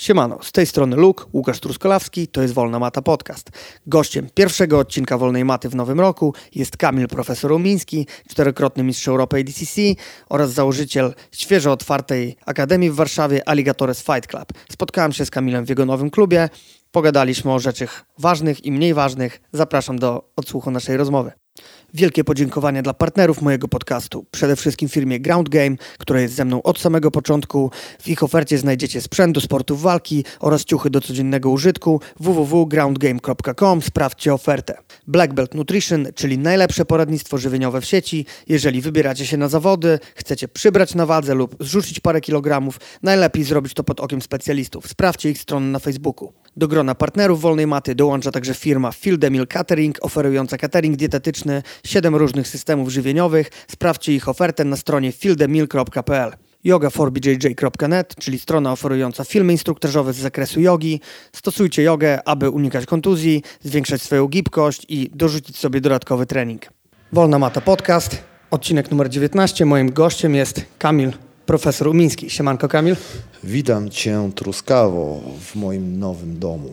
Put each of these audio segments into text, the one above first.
Siemano, z tej strony Luke, Łukasz Truskolawski, to jest Wolna Mata Podcast. Gościem pierwszego odcinka Wolnej Maty w nowym roku jest Kamil Profesor Umiński, czterokrotny mistrz Europy ADCC oraz założyciel świeżo otwartej Akademii w Warszawie Alligatores Fight Club. Spotkałem się z Kamilem w jego nowym klubie, pogadaliśmy o rzeczach ważnych i mniej ważnych. Zapraszam do odsłuchu naszej rozmowy. Wielkie podziękowania dla partnerów mojego podcastu. Przede wszystkim firmie Ground Game, która jest ze mną od samego początku. W ich ofercie znajdziecie sprzęt do sportów walki oraz ciuchy do codziennego użytku. www.groundgame.com. Sprawdźcie ofertę. Black Belt Nutrition, czyli najlepsze poradnictwo żywieniowe w sieci. Jeżeli wybieracie się na zawody, chcecie przybrać na wadze lub zrzucić parę kilogramów, najlepiej zrobić to pod okiem specjalistów. Sprawdźcie ich stronę na Facebooku. Do grona partnerów Wolnej Maty dołącza także firma Fieldemil Catering, oferująca catering dietetyczny, 7 różnych systemów żywieniowych. Sprawdźcie ich ofertę na stronie fieldemil.pl yoga4bjj.net, czyli strona oferująca filmy instruktażowe z zakresu jogi. Stosujcie jogę, aby unikać kontuzji, zwiększać swoją gibkość i dorzucić sobie dodatkowy trening. Wolna Mata Podcast, odcinek numer 19. Moim gościem jest Kamil Profesor Umiński. Siemanko Kamil. Witam Cię truskawo w moim nowym domu.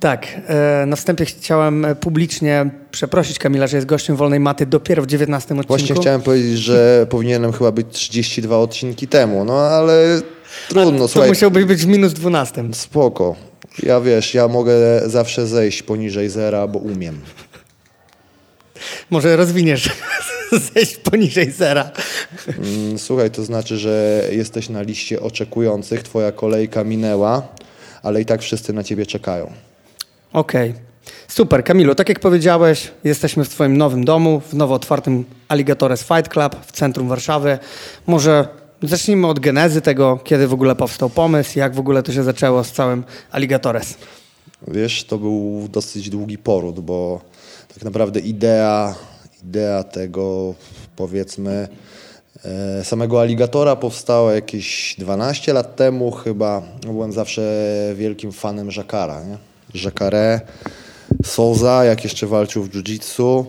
Tak, e, na wstępie chciałem publicznie przeprosić Kamila, że jest gościem Wolnej Maty dopiero w 19 odcinku. Właśnie chciałem powiedzieć, że powinienem chyba być 32 odcinki temu, no ale trudno, to słuchaj. musiałbyś być w minus 12. Spoko. Ja wiesz, ja mogę zawsze zejść poniżej zera, bo umiem. Może rozwiniesz zejść poniżej zera. Mm, Słuchaj, to znaczy, że jesteś na liście oczekujących, twoja kolejka minęła, ale i tak wszyscy na ciebie czekają. Okej. Super, Kamilu, tak jak powiedziałeś, jesteśmy w Twoim nowym domu, w nowo otwartym Alligatores Fight Club w centrum Warszawy. Może zacznijmy od genezy tego, kiedy w ogóle powstał pomysł, jak w ogóle to się zaczęło z całym Alligatores. Wiesz, to był dosyć długi poród, bo tak naprawdę idea, idea tego, powiedzmy, e, samego aligatora powstała jakieś 12 lat temu chyba. Byłem zawsze wielkim fanem Jacquara, nie? Jacare, Souza, jak jeszcze walczył w jiu-jitsu,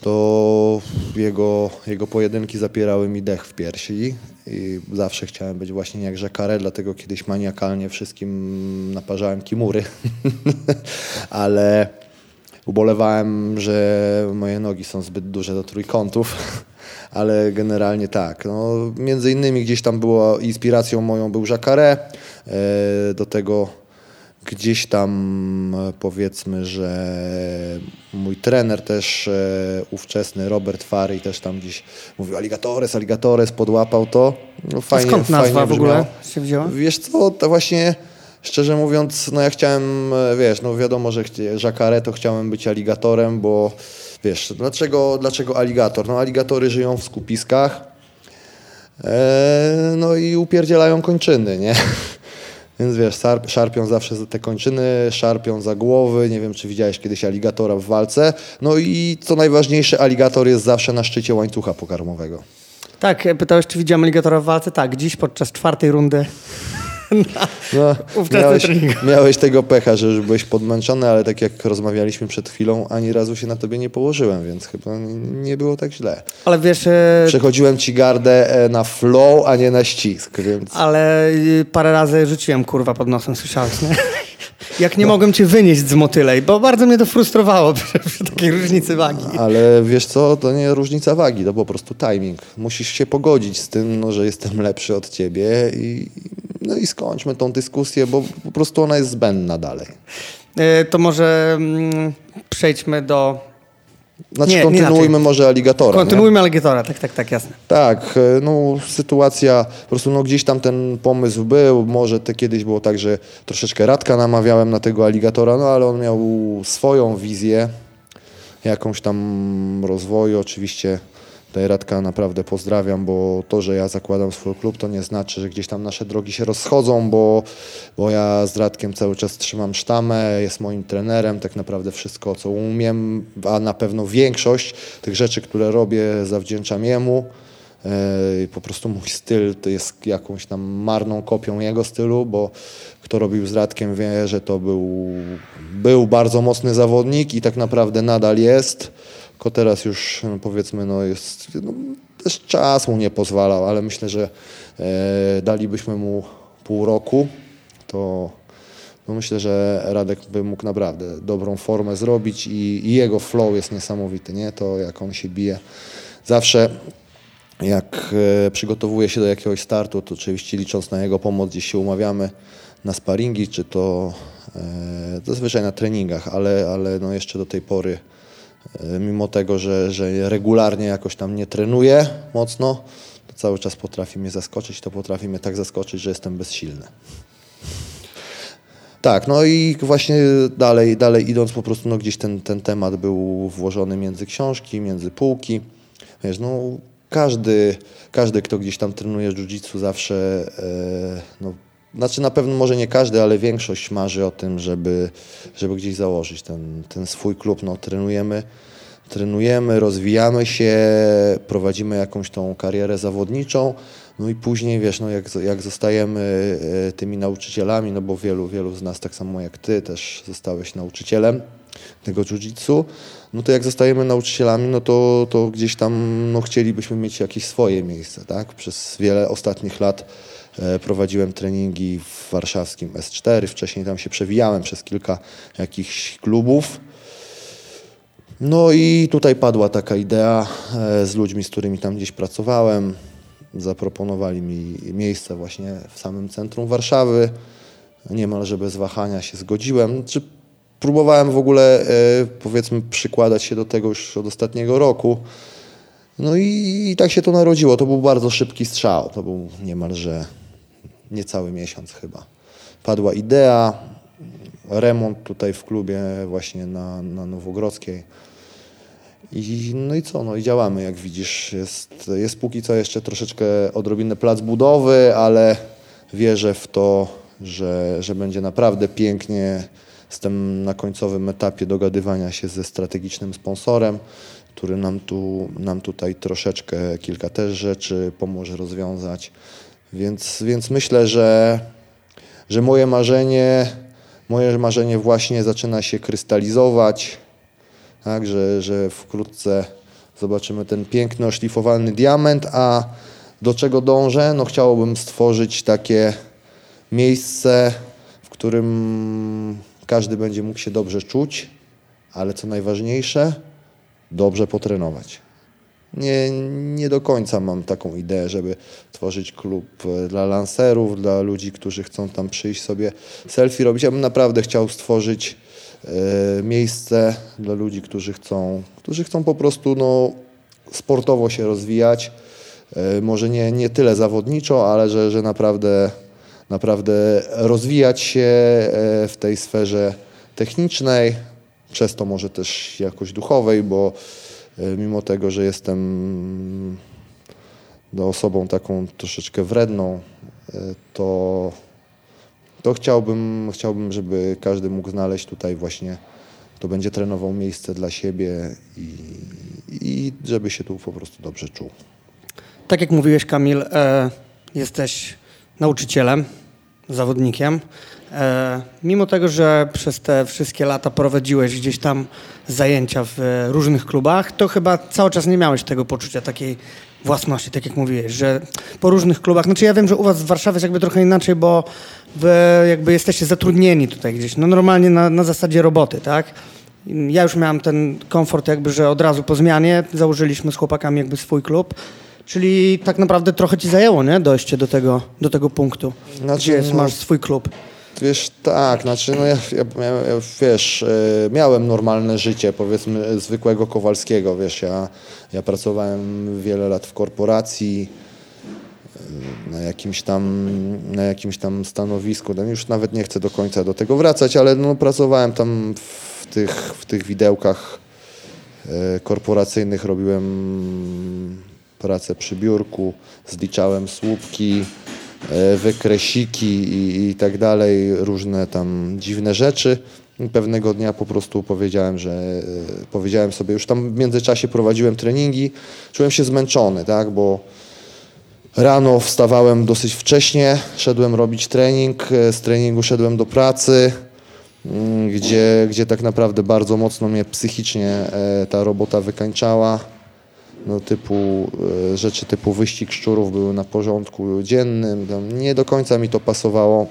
to jego, jego pojedynki zapierały mi dech w piersi i zawsze chciałem być właśnie jak Jacare, dlatego kiedyś maniakalnie wszystkim naparzałem kimury, ale ubolewałem, że moje nogi są zbyt duże do trójkątów, ale generalnie tak. No, między innymi gdzieś tam była inspiracją moją był Jacare, do tego gdzieś tam e, powiedzmy, że mój trener też e, ówczesny Robert Fary też tam gdzieś mówił Alligatores, Alligatores, podłapał to. No, A fajnie, skąd nazwa fajnie w ogóle się wzięła? Wiesz co, to właśnie szczerze mówiąc, no ja chciałem, e, wiesz, no wiadomo, że Jacare to chciałem być aligatorem, bo wiesz, dlaczego, dlaczego aligator? No aligatory żyją w skupiskach, e, no i upierdzielają kończyny, nie? Więc wiesz, szarp, szarpią zawsze za te kończyny, szarpią za głowy. Nie wiem, czy widziałeś kiedyś aligatora w walce. No i co najważniejsze, aligator jest zawsze na szczycie łańcucha pokarmowego. Tak, pytałeś, czy widziałem Alligatora w walce? Tak, dziś podczas czwartej rundy No, miałeś, miałeś tego pecha, że już byłeś podmęczony, ale tak jak rozmawialiśmy przed chwilą, ani razu się na tobie nie położyłem, więc chyba nie było tak źle. Ale wiesz, e, Przechodziłem ci gardę e, na flow, a nie na ścisk, więc ale y, parę razy rzuciłem kurwa pod nosem, słyszałeś, nie? Jak nie mogłem cię wynieść z motylej, bo bardzo mnie to frustrowało przy, przy takiej różnicy wagi. Ale wiesz co, to nie różnica wagi, to po prostu timing. Musisz się pogodzić z tym, no, że jestem lepszy od ciebie i, no i skończmy tą dyskusję, bo po prostu ona jest zbędna dalej. E, To może mm, przejdźmy do... Znaczy Nie, nie kontynuujmy inaczej. może aligatora. nie? Kontynuujmy Alligatora, tak, tak, tak, jasne. Tak, e, no sytuacja, po prostu no gdzieś tam ten pomysł był, może te kiedyś było tak, że troszeczkę Radka namawiałem na tego aligatora, no ale on miał swoją wizję, jakąś tam rozwoju, oczywiście tutaj Radka naprawdę pozdrawiam, bo to, że ja zakładam swój klub, to nie znaczy, że gdzieś tam nasze drogi się rozchodzą, bo, bo ja z Radkiem cały czas trzymam sztamę, jest moim trenerem, tak naprawdę wszystko, co umiem, a na pewno większość tych rzeczy, które robię, zawdzięczam jemu. E, Po prostu mój styl to jest jakąś tam marną kopią jego stylu, bo kto robił z Radkiem wie, że to był, był bardzo mocny zawodnik i tak naprawdę nadal jest. Tylko teraz już no, powiedzmy no jest, no, też czas mu nie pozwalał, ale myślę, że e, dalibyśmy mu pół roku, to no myślę, że Radek by mógł naprawdę dobrą formę zrobić i, i jego flow jest niesamowity, nie? To jak on się bije. Zawsze jak e, przygotowuje się do jakiegoś startu, to oczywiście licząc na jego pomoc, gdzieś się umawiamy na sparingi, czy to e, zazwyczaj na treningach, ale, ale no jeszcze do tej pory, mimo tego, że, że regularnie jakoś tam nie trenuje mocno, to cały czas potrafi mnie zaskoczyć, to potrafi mnie tak zaskoczyć, że jestem bezsilny. Tak, no i właśnie dalej, dalej idąc po prostu, no gdzieś ten, ten temat był włożony między książki, między półki. Wiesz, no każdy, każdy kto gdzieś tam trenuje jiu-jitsu zawsze, e, no, znaczy na pewno może nie każdy, ale większość marzy o tym, żeby, żeby gdzieś założyć ten, ten swój klub. No, trenujemy, trenujemy, rozwijamy się, prowadzimy jakąś tą karierę zawodniczą, no i później, wiesz, no jak, jak zostajemy e, tymi nauczycielami, no bo wielu, wielu z nas, tak samo jak ty, też zostałeś nauczycielem tego jiu-jitsu, no to jak zostajemy nauczycielami, no to, to gdzieś tam no, chcielibyśmy mieć jakieś swoje miejsce, tak? Przez wiele ostatnich lat prowadziłem treningi w warszawskim S4, wcześniej tam się przewijałem przez kilka jakichś klubów. No i tutaj padła taka idea e, z ludźmi, z którymi tam gdzieś pracowałem. Zaproponowali mi miejsce właśnie w samym centrum Warszawy. Niemalże bez wahania się zgodziłem. Czy próbowałem w ogóle, e, powiedzmy, przykładać się do tego już od ostatniego roku. No i, i, tak się to narodziło. To był bardzo szybki strzał. To był niemalże niecały miesiąc chyba. Padła idea, remont tutaj w klubie właśnie na, na Nowogrodzkiej. I, no i co, no i działamy, jak widzisz. Jest, jest póki co jeszcze troszeczkę odrobinę plac budowy, ale wierzę w to, że, że będzie naprawdę pięknie Jestem na końcowym etapie dogadywania się ze strategicznym sponsorem, który nam, tu, nam tutaj troszeczkę kilka też rzeczy pomoże rozwiązać. Więc, więc myślę, że, że moje marzenie, moje marzenie właśnie zaczyna się krystalizować, tak, że, że wkrótce zobaczymy ten piękny, oszlifowany diament, a do czego dążę? No chciałbym stworzyć takie miejsce, w którym każdy będzie mógł się dobrze czuć, ale co najważniejsze, dobrze potrenować. Nie, nie do końca mam taką ideę, żeby tworzyć klub e, dla lancerów, dla ludzi, którzy chcą tam przyjść sobie selfie robić. Ja bym naprawdę chciał stworzyć e, miejsce dla ludzi, którzy chcą, którzy chcą po prostu no, sportowo się rozwijać. E, może nie, nie tyle zawodniczo, ale że, że naprawdę naprawdę rozwijać się w tej sferze technicznej, przez to może też jakoś duchowej, bo mimo tego, że jestem no, osobą taką troszeczkę wredną, e, to, to chciałbym, chciałbym, żeby każdy mógł znaleźć tutaj właśnie, to będzie trenował miejsce dla siebie i, i żeby się tu po prostu dobrze czuł. Tak jak mówiłeś, Kamil, e, jesteś nauczycielem, zawodnikiem. E, mimo tego, że przez te wszystkie lata prowadziłeś gdzieś tam zajęcia w różnych klubach, to chyba cały czas nie miałeś tego poczucia takiej własności, tak jak mówiłeś, że po różnych klubach, znaczy ja wiem, że u was w Warszawie jest jakby trochę inaczej, bo wy jakby jesteście zatrudnieni tutaj gdzieś, no normalnie na, na zasadzie roboty, tak? Ja już miałem ten komfort jakby, że od razu po zmianie założyliśmy z chłopakami jakby swój klub, Czyli tak naprawdę trochę ci zajęło, nie? Dojście do tego, do tego punktu, znaczy, gdzie jest, no, masz swój klub. Wiesz, tak, znaczy, no ja, ja, ja, wiesz, e, miałem normalne życie, powiedzmy, zwykłego Kowalskiego, wiesz, ja, ja pracowałem wiele lat w korporacji, e, na jakimś tam, na jakimś tam stanowisku, no już nawet nie chcę do końca do tego wracać, ale no, pracowałem tam w tych, w tych widełkach e, korporacyjnych, robiłem pracę przy biurku, zliczałem słupki, wykresiki i, i tak dalej, różne tam dziwne rzeczy. Pewnego dnia po prostu powiedziałem, że e, powiedziałem sobie, już tam w międzyczasie prowadziłem treningi, czułem się zmęczony, tak, bo rano wstawałem dosyć wcześnie, szedłem robić trening, e, z treningu szedłem do pracy, mm, gdzie, gdzie tak naprawdę bardzo mocno mnie psychicznie ta robota wykańczała no, typu, e, rzeczy typu wyścig szczurów były na porządku dziennym. Nie do końca mi to pasowało.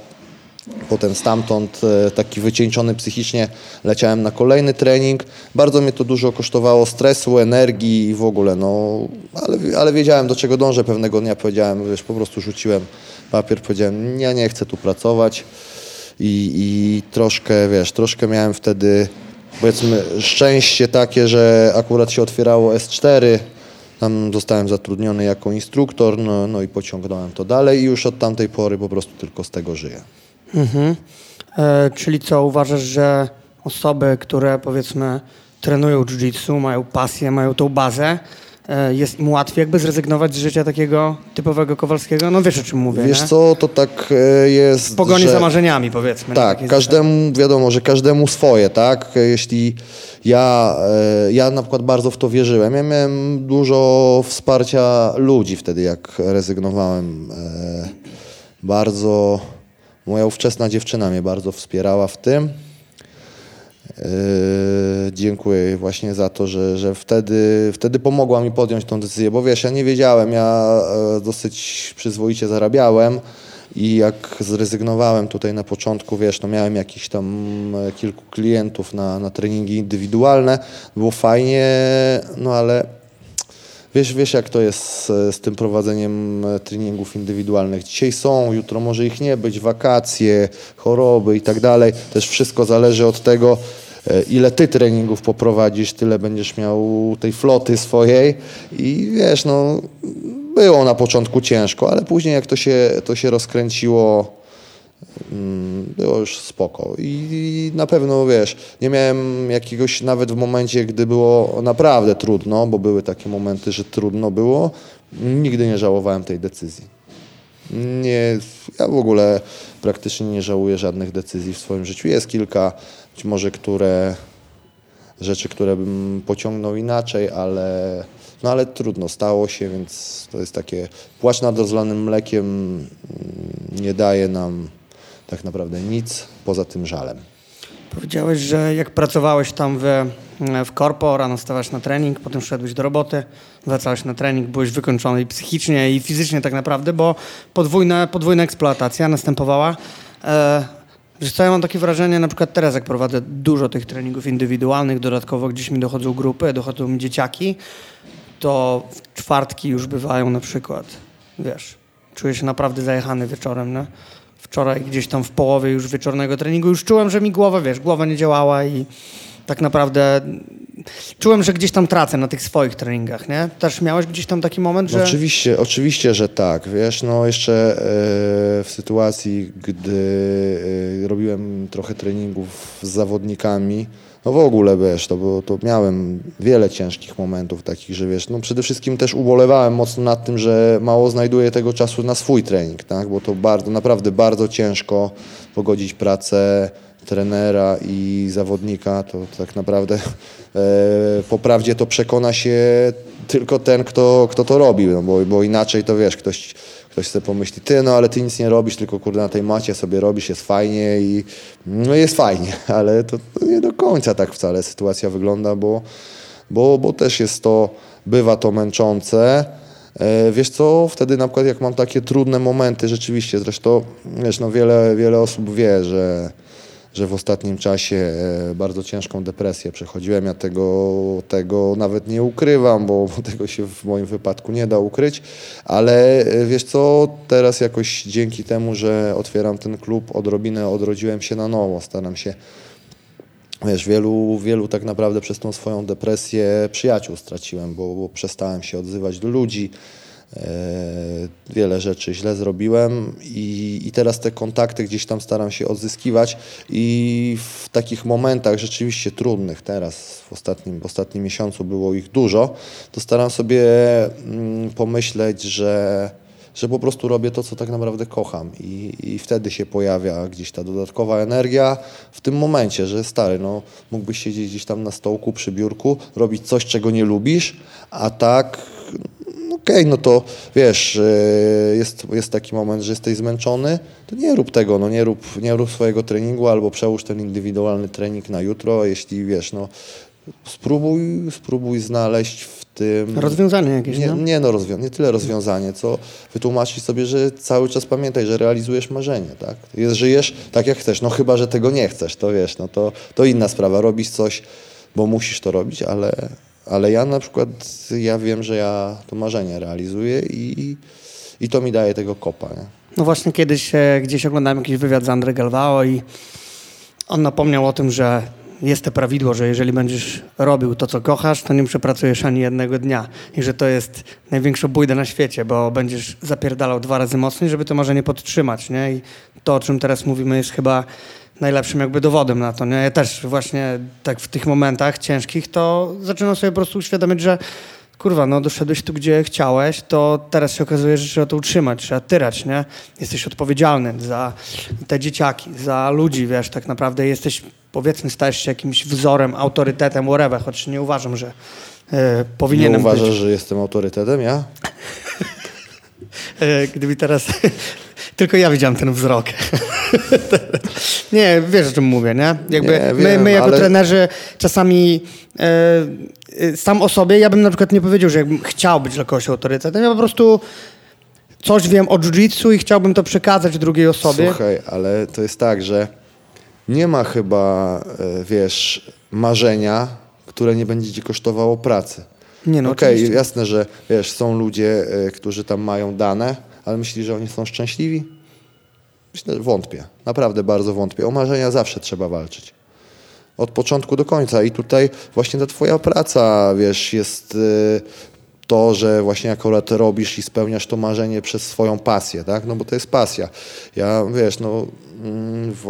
Potem stamtąd e, taki wycieńczony psychicznie leciałem na kolejny trening. Bardzo mnie to dużo kosztowało stresu, energii i w ogóle, no, ale, ale wiedziałem do czego dążę. Pewnego dnia powiedziałem, wiesz, po prostu rzuciłem papier, powiedziałem, ja nie chcę tu pracować i, i troszkę, wiesz, troszkę miałem wtedy powiedzmy szczęście takie, że akurat się otwierało S4, tam zostałem zatrudniony jako instruktor, no, no i pociągnąłem to dalej i już od tamtej pory po prostu tylko z tego żyję. Mhm. E, czyli co, uważasz, że osoby, które powiedzmy trenują jiu-jitsu, mają pasję, mają tą bazę, jest im łatwiej jakby zrezygnować z życia takiego typowego Kowalskiego? No wiesz o czym mówię, Wiesz nie? co, to tak e, jest, W pogoni że... za marzeniami powiedzmy. Tak, nie? każdemu, wiadomo, że każdemu swoje, tak? Jeśli ja, e, ja na przykład bardzo w to wierzyłem, ja miałem dużo wsparcia ludzi wtedy, jak rezygnowałem. E, Bardzo, moja ówczesna dziewczyna mnie bardzo wspierała w tym. E, Dziękuję właśnie za to, że, że wtedy, wtedy pomogła mi podjąć tą decyzję, bo wiesz, ja nie wiedziałem, ja e, dosyć przyzwoicie zarabiałem i jak zrezygnowałem tutaj na początku, wiesz, no miałem jakiś tam e, kilku klientów na, na treningi indywidualne, było fajnie, no ale Wiesz, wiesz jak to jest z, z tym prowadzeniem e, treningów indywidualnych. Dzisiaj są, jutro może ich nie być, wakacje, choroby i tak dalej. Też wszystko zależy od tego, ile ty treningów poprowadzisz, tyle będziesz miał tej floty swojej i wiesz, no było na początku ciężko, ale później jak to się, to się rozkręciło, Mm, było już spoko. I na pewno, wiesz, nie miałem jakiegoś, nawet w momencie, gdy było naprawdę trudno, bo były takie momenty, że trudno było, nigdy nie żałowałem tej decyzji. Nie, ja w ogóle praktycznie nie żałuję żadnych decyzji w swoim życiu. Jest kilka, być może, które rzeczy, które bym pociągnął inaczej, ale, no ale trudno, stało się, więc to jest takie płacz nad rozlanym mlekiem mm, nie daje nam tak naprawdę nic poza tym żalem. Powiedziałeś, że jak pracowałeś tam w, w korpo, rano stawałeś na trening, potem szedłeś do roboty, wracałeś na trening, byłeś wykończony i psychicznie i fizycznie tak naprawdę, bo podwójna, podwójna eksploatacja następowała. E, Wiesz co, ja mam takie wrażenie, na przykład teraz jak prowadzę dużo tych treningów indywidualnych, dodatkowo gdzieś mi dochodzą grupy, dochodzą mi dzieciaki, to w czwartki już bywają na przykład, wiesz, czuję się naprawdę zajechany wieczorem, no. Wczoraj gdzieś tam w połowie już wieczornego treningu już czułem, że mi głowa, wiesz, głowa nie działała i tak naprawdę czułem, że gdzieś tam tracę na tych swoich treningach, nie? Też miałeś gdzieś tam taki moment, że... No oczywiście, oczywiście, że tak. Wiesz, no jeszcze e, w sytuacji, gdy e, robiłem trochę treningów z zawodnikami, no w ogóle, wiesz, to, było, to miałem wiele ciężkich momentów takich, że wiesz, no przede wszystkim też ubolewałem mocno nad tym, że mało znajduję tego czasu na swój trening, tak? Bo to bardzo, naprawdę bardzo ciężko pogodzić pracę trenera i zawodnika, to tak naprawdę e, po prawdzie to przekona się tylko ten, kto, kto to robi, no bo, bo inaczej to wiesz, ktoś, ktoś sobie pomyśli, ty no ale ty nic nie robisz, tylko kurde na tej macie sobie robisz, jest fajnie i no jest fajnie, ale to, nie do końca tak wcale sytuacja wygląda, bo, bo, bo też jest to, bywa to męczące, E, Wiesz co, wtedy na przykład jak mam takie trudne momenty, rzeczywiście, zresztą wiesz, no wiele, wiele osób wie, że, że w ostatnim czasie e, bardzo ciężką depresję przechodziłem. Ja tego, tego nawet nie ukrywam, bo, tego się w moim wypadku nie da ukryć, ale e, wiesz co, teraz jakoś dzięki temu, że otwieram ten klub, odrobinę odrodziłem się na nowo, staram się Wiesz, wielu, wielu tak naprawdę przez tą swoją depresję przyjaciół straciłem, bo, bo przestałem się odzywać do ludzi. E, wiele rzeczy źle zrobiłem i, i teraz te kontakty gdzieś tam staram się odzyskiwać i w takich momentach rzeczywiście trudnych teraz, w ostatnim, w ostatnim miesiącu było ich dużo, to staram sobie mm, pomyśleć, że że po prostu robię to, co tak naprawdę kocham i, i wtedy się pojawia gdzieś ta dodatkowa energia w tym momencie, że stary, no mógłbyś siedzieć gdzieś tam na stołku przy biurku, robić coś, czego nie lubisz, a tak okej, okay, no to wiesz, e, jest, jest taki moment, że jesteś zmęczony, to nie rób tego, no nie rób, nie rób swojego treningu albo przełóż ten indywidualny trening na jutro, jeśli wiesz, no spróbuj, spróbuj znaleźć w tym... Rozwiązanie jakieś, nie, no? nie, no rozwią- nie tyle rozwiązanie, co wytłumaczyć sobie, że cały czas pamiętaj, że realizujesz marzenie, tak? Jest, żyjesz tak jak chcesz, no chyba, że tego nie chcesz, to wiesz, no to, to inna sprawa, robisz coś, bo musisz to robić, ale, ale ja na przykład, ja wiem, że ja to marzenie realizuję i, i to mi daje tego kopa, nie? No właśnie kiedyś e, gdzieś oglądałem jakiś wywiad z André Galvao i on napomniał o tym, że jest to prawidło, że jeżeli będziesz robił to, co kochasz, to nie przepracujesz ani jednego dnia. I że to jest największa bójda na świecie, bo będziesz zapierdalał dwa razy mocniej, żeby to marzenie podtrzymać, nie? I to, o czym teraz mówimy, jest chyba najlepszym jakby dowodem na to, nie? Ja też właśnie tak w tych momentach ciężkich to zaczynam sobie po prostu uświadamiać, że kurwa, no doszedłeś tu, gdzie chciałeś, to teraz się okazuje, że trzeba to utrzymać, trzeba tyrać, nie? Jesteś odpowiedzialny za te dzieciaki, za ludzi, wiesz, tak naprawdę jesteś, powiedzmy, stajesz się jakimś wzorem, autorytetem, whatever, choć nie uważam, że e, powinienem nie uważasz, być. że jestem autorytetem, ja? E, gdyby teraz... Tylko ja widziałem ten wzrok. nie, wiesz o czym mówię, nie? Jakby Nie, my, wiem, my jako ale- trenerzy czasami e, sam o sobie, ja bym na przykład nie powiedział, że jakbym chciał być dla kogoś autorytetem. Ja po prostu coś wiem o jiu-jitsu i chciałbym to przekazać drugiej osobie. Słuchaj, ale to jest tak, że nie ma chyba, e, wiesz, marzenia, które nie będzie ci kosztowało pracy. Nie no, Okej, oczywiście. jasne, że wiesz, są ludzie, e, którzy tam mają dane, ale myślisz, że oni są szczęśliwi? Myślę, wątpię. Naprawdę bardzo wątpię. O marzenia zawsze trzeba walczyć. Od początku do końca. I tutaj właśnie ta twoja praca, wiesz, jest y, to, że właśnie akurat robisz i spełniasz to marzenie przez swoją pasję, tak? No bo to jest pasja. Ja, wiesz, no mm, w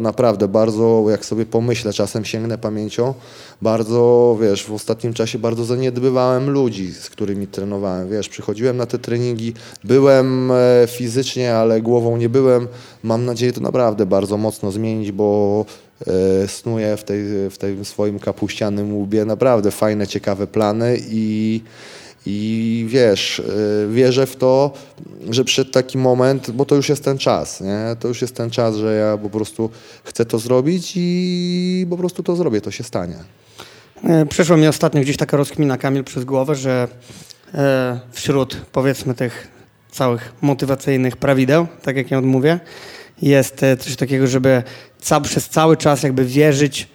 naprawdę bardzo, jak sobie pomyślę, czasem sięgnę pamięcią, bardzo, wiesz, w ostatnim czasie bardzo zaniedbywałem ludzi, z którymi trenowałem, wiesz, przychodziłem na te treningi, byłem e, fizycznie, ale głową nie byłem. Mam nadzieję to naprawdę bardzo mocno zmienić, bo e, snuję w, tej, w tym swoim kapuścianym łbie naprawdę fajne, ciekawe plany i i wiesz, y, wierzę w to, że przed taki moment, bo to już jest ten czas, nie? To już jest ten czas, że ja po prostu chcę to zrobić i po prostu to zrobię, to się stanie. E, Przeszła mi ostatnio gdzieś taka rozkmina, Kamil, przez głowę, że e, wśród, powiedzmy, tych całych motywacyjnych prawideł, tak jak ja odmówię, jest e, coś takiego, żeby ca- przez cały czas jakby wierzyć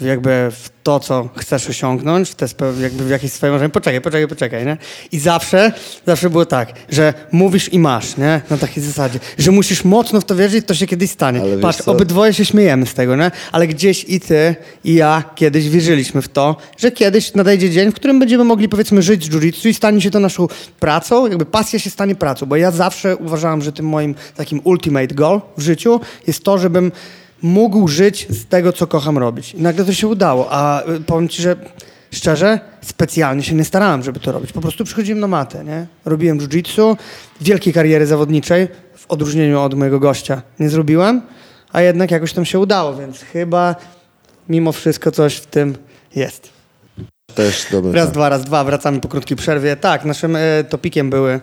jakby w to, co chcesz osiągnąć, w te jakby w jakieś swoje marzenie. Poczekaj, poczekaj, poczekaj, nie? I zawsze, zawsze było tak, że mówisz i masz, nie? Na takiej zasadzie, że musisz mocno w to wierzyć, to się kiedyś stanie. Ale Patrz, co? obydwoje się śmiejemy z tego, nie? Ale gdzieś i ty, i ja kiedyś wierzyliśmy w to, że kiedyś nadejdzie dzień, w którym będziemy mogli, powiedzmy, żyć z jiu-jitsu i stanie się to naszą pracą, jakby pasja się stanie pracą, bo ja zawsze uważałem, że tym moim takim ultimate goal w życiu jest to, żebym mógł żyć z tego, co kocham robić. I nagle to się udało, a y, powiem ci, że szczerze, specjalnie się nie starałem, żeby to robić. Po prostu przychodziłem na matę, nie? Robiłem jiu-jitsu, wielkiej kariery zawodniczej, w odróżnieniu od mojego gościa, nie zrobiłem, a jednak jakoś tam się udało, więc chyba mimo wszystko coś w tym jest. Też dobry. Raz, dwa, raz, dwa, wracamy po krótkiej przerwie. Tak, naszym e, topikiem były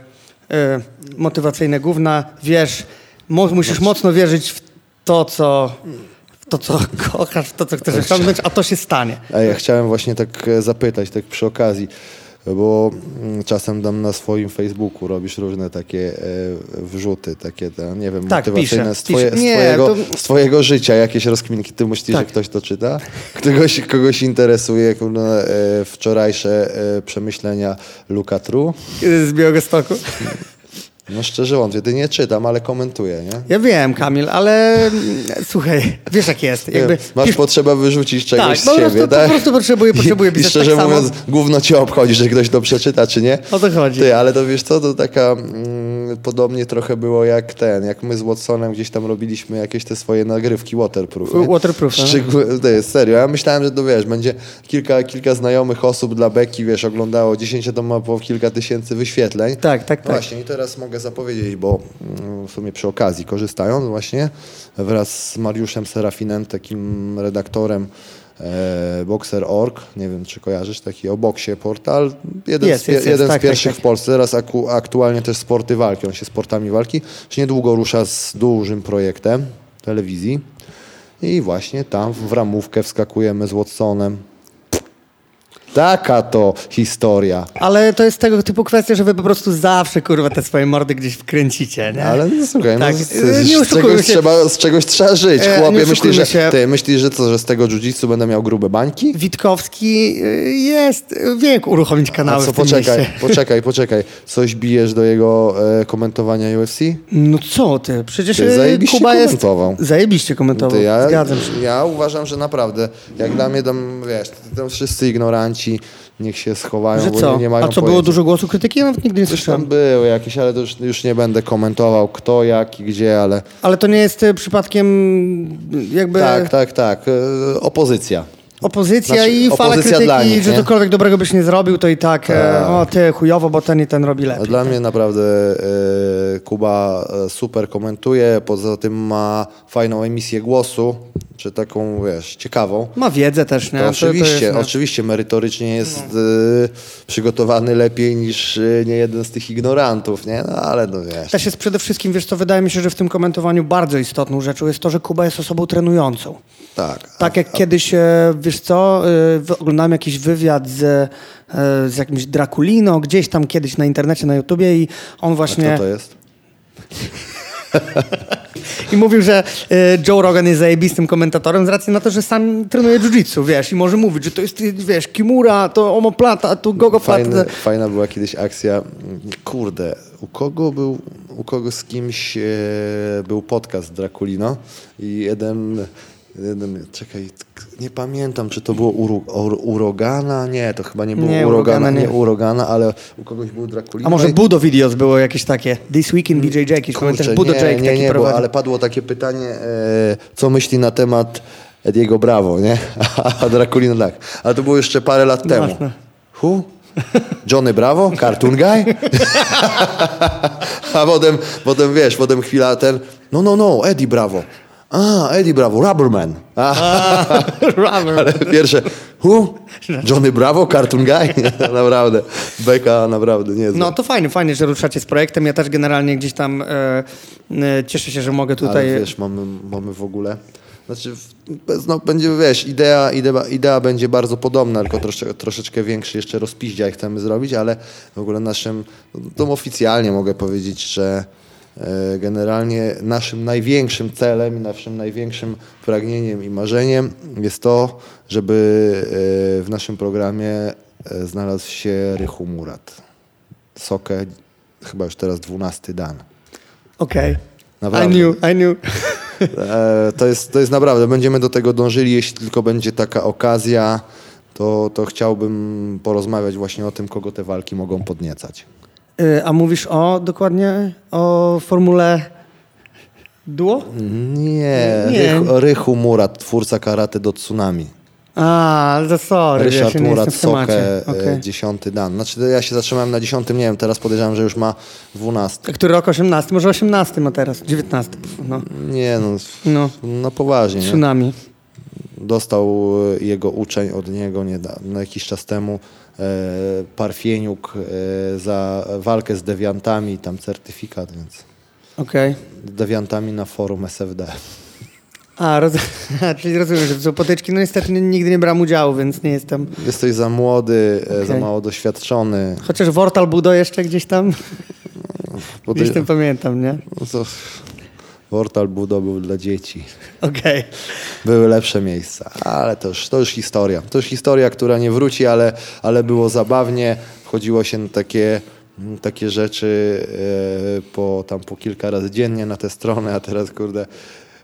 e, motywacyjne główna. Wiesz, mo, musisz mocno wierzyć w to, co, to, co kochasz, to, co chcesz osiągnąć, a to się stanie. A ja chciałem właśnie tak e, zapytać, tak przy okazji, bo mm, czasem tam na swoim Facebooku robisz różne takie e, wrzuty, takie, nie wiem, Tak, motywacyjne piszę, z, twoje, piszę. z, Nie, twojego, to- z twojego życia, jakieś rozkminki. Ty myślisz, Tak. że ktoś to czyta? Kogoś, kogoś interesuje kurde, e, wczorajsze przemyślenia Luka Tru? Z Białegostoku. No szczerze wątpię, ty nie czytam, ale komentuję, nie? Ja wiem, Kamil, ale mm, słuchaj, wiesz jak jest. Jakby, Masz pisz- potrzebę wyrzucić czegoś Tak, z po siebie, prostu- po tak? prostu potrzebuję- potrzebuję I, I pisać szczerze tak samo. mówiąc, gówno cię obchodzi, że ktoś to przeczyta, czy nie? O to chodzi. Ty, ale to wiesz co, to taka mm, podobnie trochę było jak ten, jak my z Watsonem gdzieś tam robiliśmy jakieś te swoje nagrywki waterproof. Nie? Waterproof. Szczegół- to jest serio. Ja myślałem, że to wiesz, będzie kilka, kilka znajomych osób dla Beki, wiesz, oglądało 10 to ma po kilka tysięcy wyświetleń. Tak, tak, tak. Właśnie i teraz mogę zapowiedzieć, bo mm, w sumie przy okazji korzystając właśnie wraz z Mariuszem Serafinem, takim redaktorem e, Boxer.org, nie wiem czy kojarzysz, taki o boksie portal, jeden, Jest, z, jest, jest, jeden tak, z pierwszych tak, tak. w Polsce, teraz aku, aktualnie też sporty walki, on się sportami walki, już niedługo rusza z dużym projektem telewizji i właśnie tam w ramówkę wskakujemy z Watsonem, Taka to historia. Ale to jest tego typu kwestia, że wy po prostu zawsze, kurwa, te swoje mordy gdzieś wkręcicie, nie? Ale no, słuchaj, Tak, no, z, e, z, nie z, czegoś się. trzeba, z czegoś trzeba żyć. E, Chłopie, myślisz, że, się. ty myślisz, że co, że z tego jiu-jitsu będę miał grube bańki? Witkowski y, jest, wie jak uruchomić A kanały co, w tym poczekaj, mieście. poczekaj, poczekaj. Coś bijesz do jego e, komentowania UFC? No co ty, przecież Ty y, zajebiście Kuba jest... komentował. Zajebiście komentował, To ja, zgadzam się. ja uważam, że naprawdę, jak dla mnie tam, wiesz, tam wszyscy ignoranci, niech się schowają, Że bo co? nie, nie mają A co, było pojęcia. dużo głosu krytyki? Ja nawet nigdy nie Coś tam słyszałem. było jakieś, ale to już, już nie będę komentował kto, jak i gdzie, ale Ale to nie jest y, przypadkiem y, jakby tak, tak, tak. E, opozycja. Opozycja Znaczy, i fala opozycja krytyki, nich, że cokolwiek dobrego byś nie zrobił, to i tak, e, o ty chujowo, bo ten i ten robi A lepiej. Dla mnie naprawdę e, Kuba e, super komentuje, poza tym ma fajną emisję głosu, czy taką, wiesz, ciekawą. Ma wiedzę też, nie? To oczywiście, jest, nie? oczywiście merytorycznie jest e, przygotowany lepiej niż e, nie jeden z tych ignorantów, nie? No ale no wiesz. Też jest przede wszystkim, wiesz co, wydaje mi się, że w tym komentowaniu bardzo istotną rzeczą jest to, że Kuba jest osobą trenującą. Tak. Tak jak kiedyś, e, wiesz co, wy- oglądałem jakiś wywiad z, e, z jakimś Draculino, gdzieś tam kiedyś na internecie, na YouTubie i on A właśnie... kto to jest? I mówił, że e, Joe Rogan jest zajebistym komentatorem z racji na to, że sam trenuje jiu-jitsu, wiesz, i może mówić, że to jest, wiesz, Kimura, to omoplata, tu gogoplata. Fajny, fajna była kiedyś akcja. Kurde, u kogo był, u kogo z kimś e, był podcast Draculino i jeden czekaj, nie pamiętam, czy to było Uru, Ur, Urogana? Nie, to chyba nie było Nie, Urogana, Urogana nie. nie. Urogana, ale u kogoś był Draculino. A może Budo Videos było jakieś takie, This Week in BJJ, jakieś, pamiętasz, Budo nie, Jake nie, taki nie, bo, prowadzi. ale padło takie pytanie, e, co myśli na temat Ediego Bravo, nie? A Draculino tak. Ale to było jeszcze parę lat temu. Ważne. Who? Johnny Bravo? Cartoon guy? A potem, potem wiesz, potem chwila ten, no, no, no, Eddie Bravo. A, Eddie Bravo, Rubberman. A, Rubber. ale pierwsze, who? Johnny Bravo, Cartoon guy? naprawdę, beka naprawdę niezła. No to fajnie, fajnie, że ruszacie z projektem. Ja też generalnie gdzieś tam e, e, cieszę się, że mogę tutaj... Ale wiesz, mamy, mamy w ogóle. Znaczy, no, będzie, wiesz, idea, idea, idea będzie bardzo podobna, tylko trosze, troszeczkę większy jeszcze rozpiździaj chcemy zrobić, ale w ogóle naszym, to oficjalnie mogę powiedzieć, że generalnie naszym największym celem i naszym największym pragnieniem i marzeniem jest to, żeby e, w naszym programie e, znalazł się Rychu Murat. Sokę, chyba już teraz dwunasty dan. Okej. I Naprawdę. knew, I knew. E, to, jest, to jest naprawdę, będziemy do tego dążyli, jeśli tylko będzie taka okazja, to, to chciałbym porozmawiać właśnie o tym, kogo te walki mogą podniecać. E, A mówisz o dokładnie o formule duo? Nie, Nie. Rychu, Rychu Murat, twórca karate do tsunami. A, to sorry, ja Ryszard nie Murat. Sokę, Okej. e, dziesiąty dan. Znaczy ja się zatrzymałem na dziesiątym, nie wiem, teraz podejrzewam, że już ma dwunasty. Który rok 18? Może 18 ma teraz, 19. No, Nie no, no no poważnie. Nie? tsunami. Dostał e, jego uczeń od niego nieda- no, jakiś czas temu Parfieniuk e, za walkę z dewiantami, tam certyfikat, więc Okej. z dewiantami na forum SFD. A, roz... czyli rozumiem, że to są potyczki. No niestety nigdy nie brałem udziału, więc nie jestem... Jesteś za młody, e, za mało doświadczony. Chociaż Wortal Budo jeszcze gdzieś tam, Bo gdzieś tam pamiętam, nie? no to Portal Budo był dla dzieci. Okej. Były lepsze miejsca, ale to już, to już historia. To już historia, która nie wróci, ale, ale było zabawnie. Wchodziło się na takie, takie rzeczy e, po, tam po kilka razy dziennie na tę stronę, a teraz kurde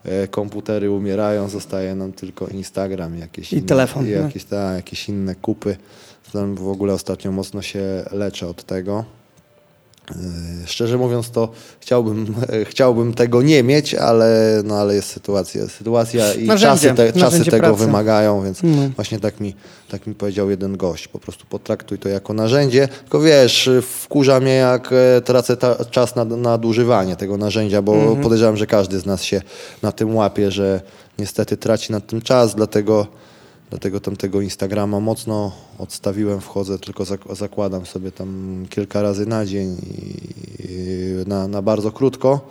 e, komputery umierają, zostaje nam tylko Instagram jakieś I inne, telefon, i no. jakieś, tak, jakieś inne kupy. Tam w ogóle ostatnio mocno się leczę od tego. E, Szczerze mówiąc, to chciałbym, chciałbym tego nie mieć, ale, no, ale jest sytuacja. Sytuacja i Narzędzie, czasy, te, czasy tego pracy. wymagają, więc No. właśnie tak mi, tak mi powiedział jeden gość. Po prostu potraktuj to jako narzędzie. Tylko wiesz, wkurza mnie, jak e, tracę ta, czas na nadużywanie tego narzędzia, bo Mhm. podejrzewam, że każdy z nas się na tym łapie, że niestety traci na tym czas, dlatego Dlatego tam tego Instagrama mocno odstawiłem, wchodzę, tylko zak- zakładam sobie tam kilka razy na dzień i, na, na bardzo krótko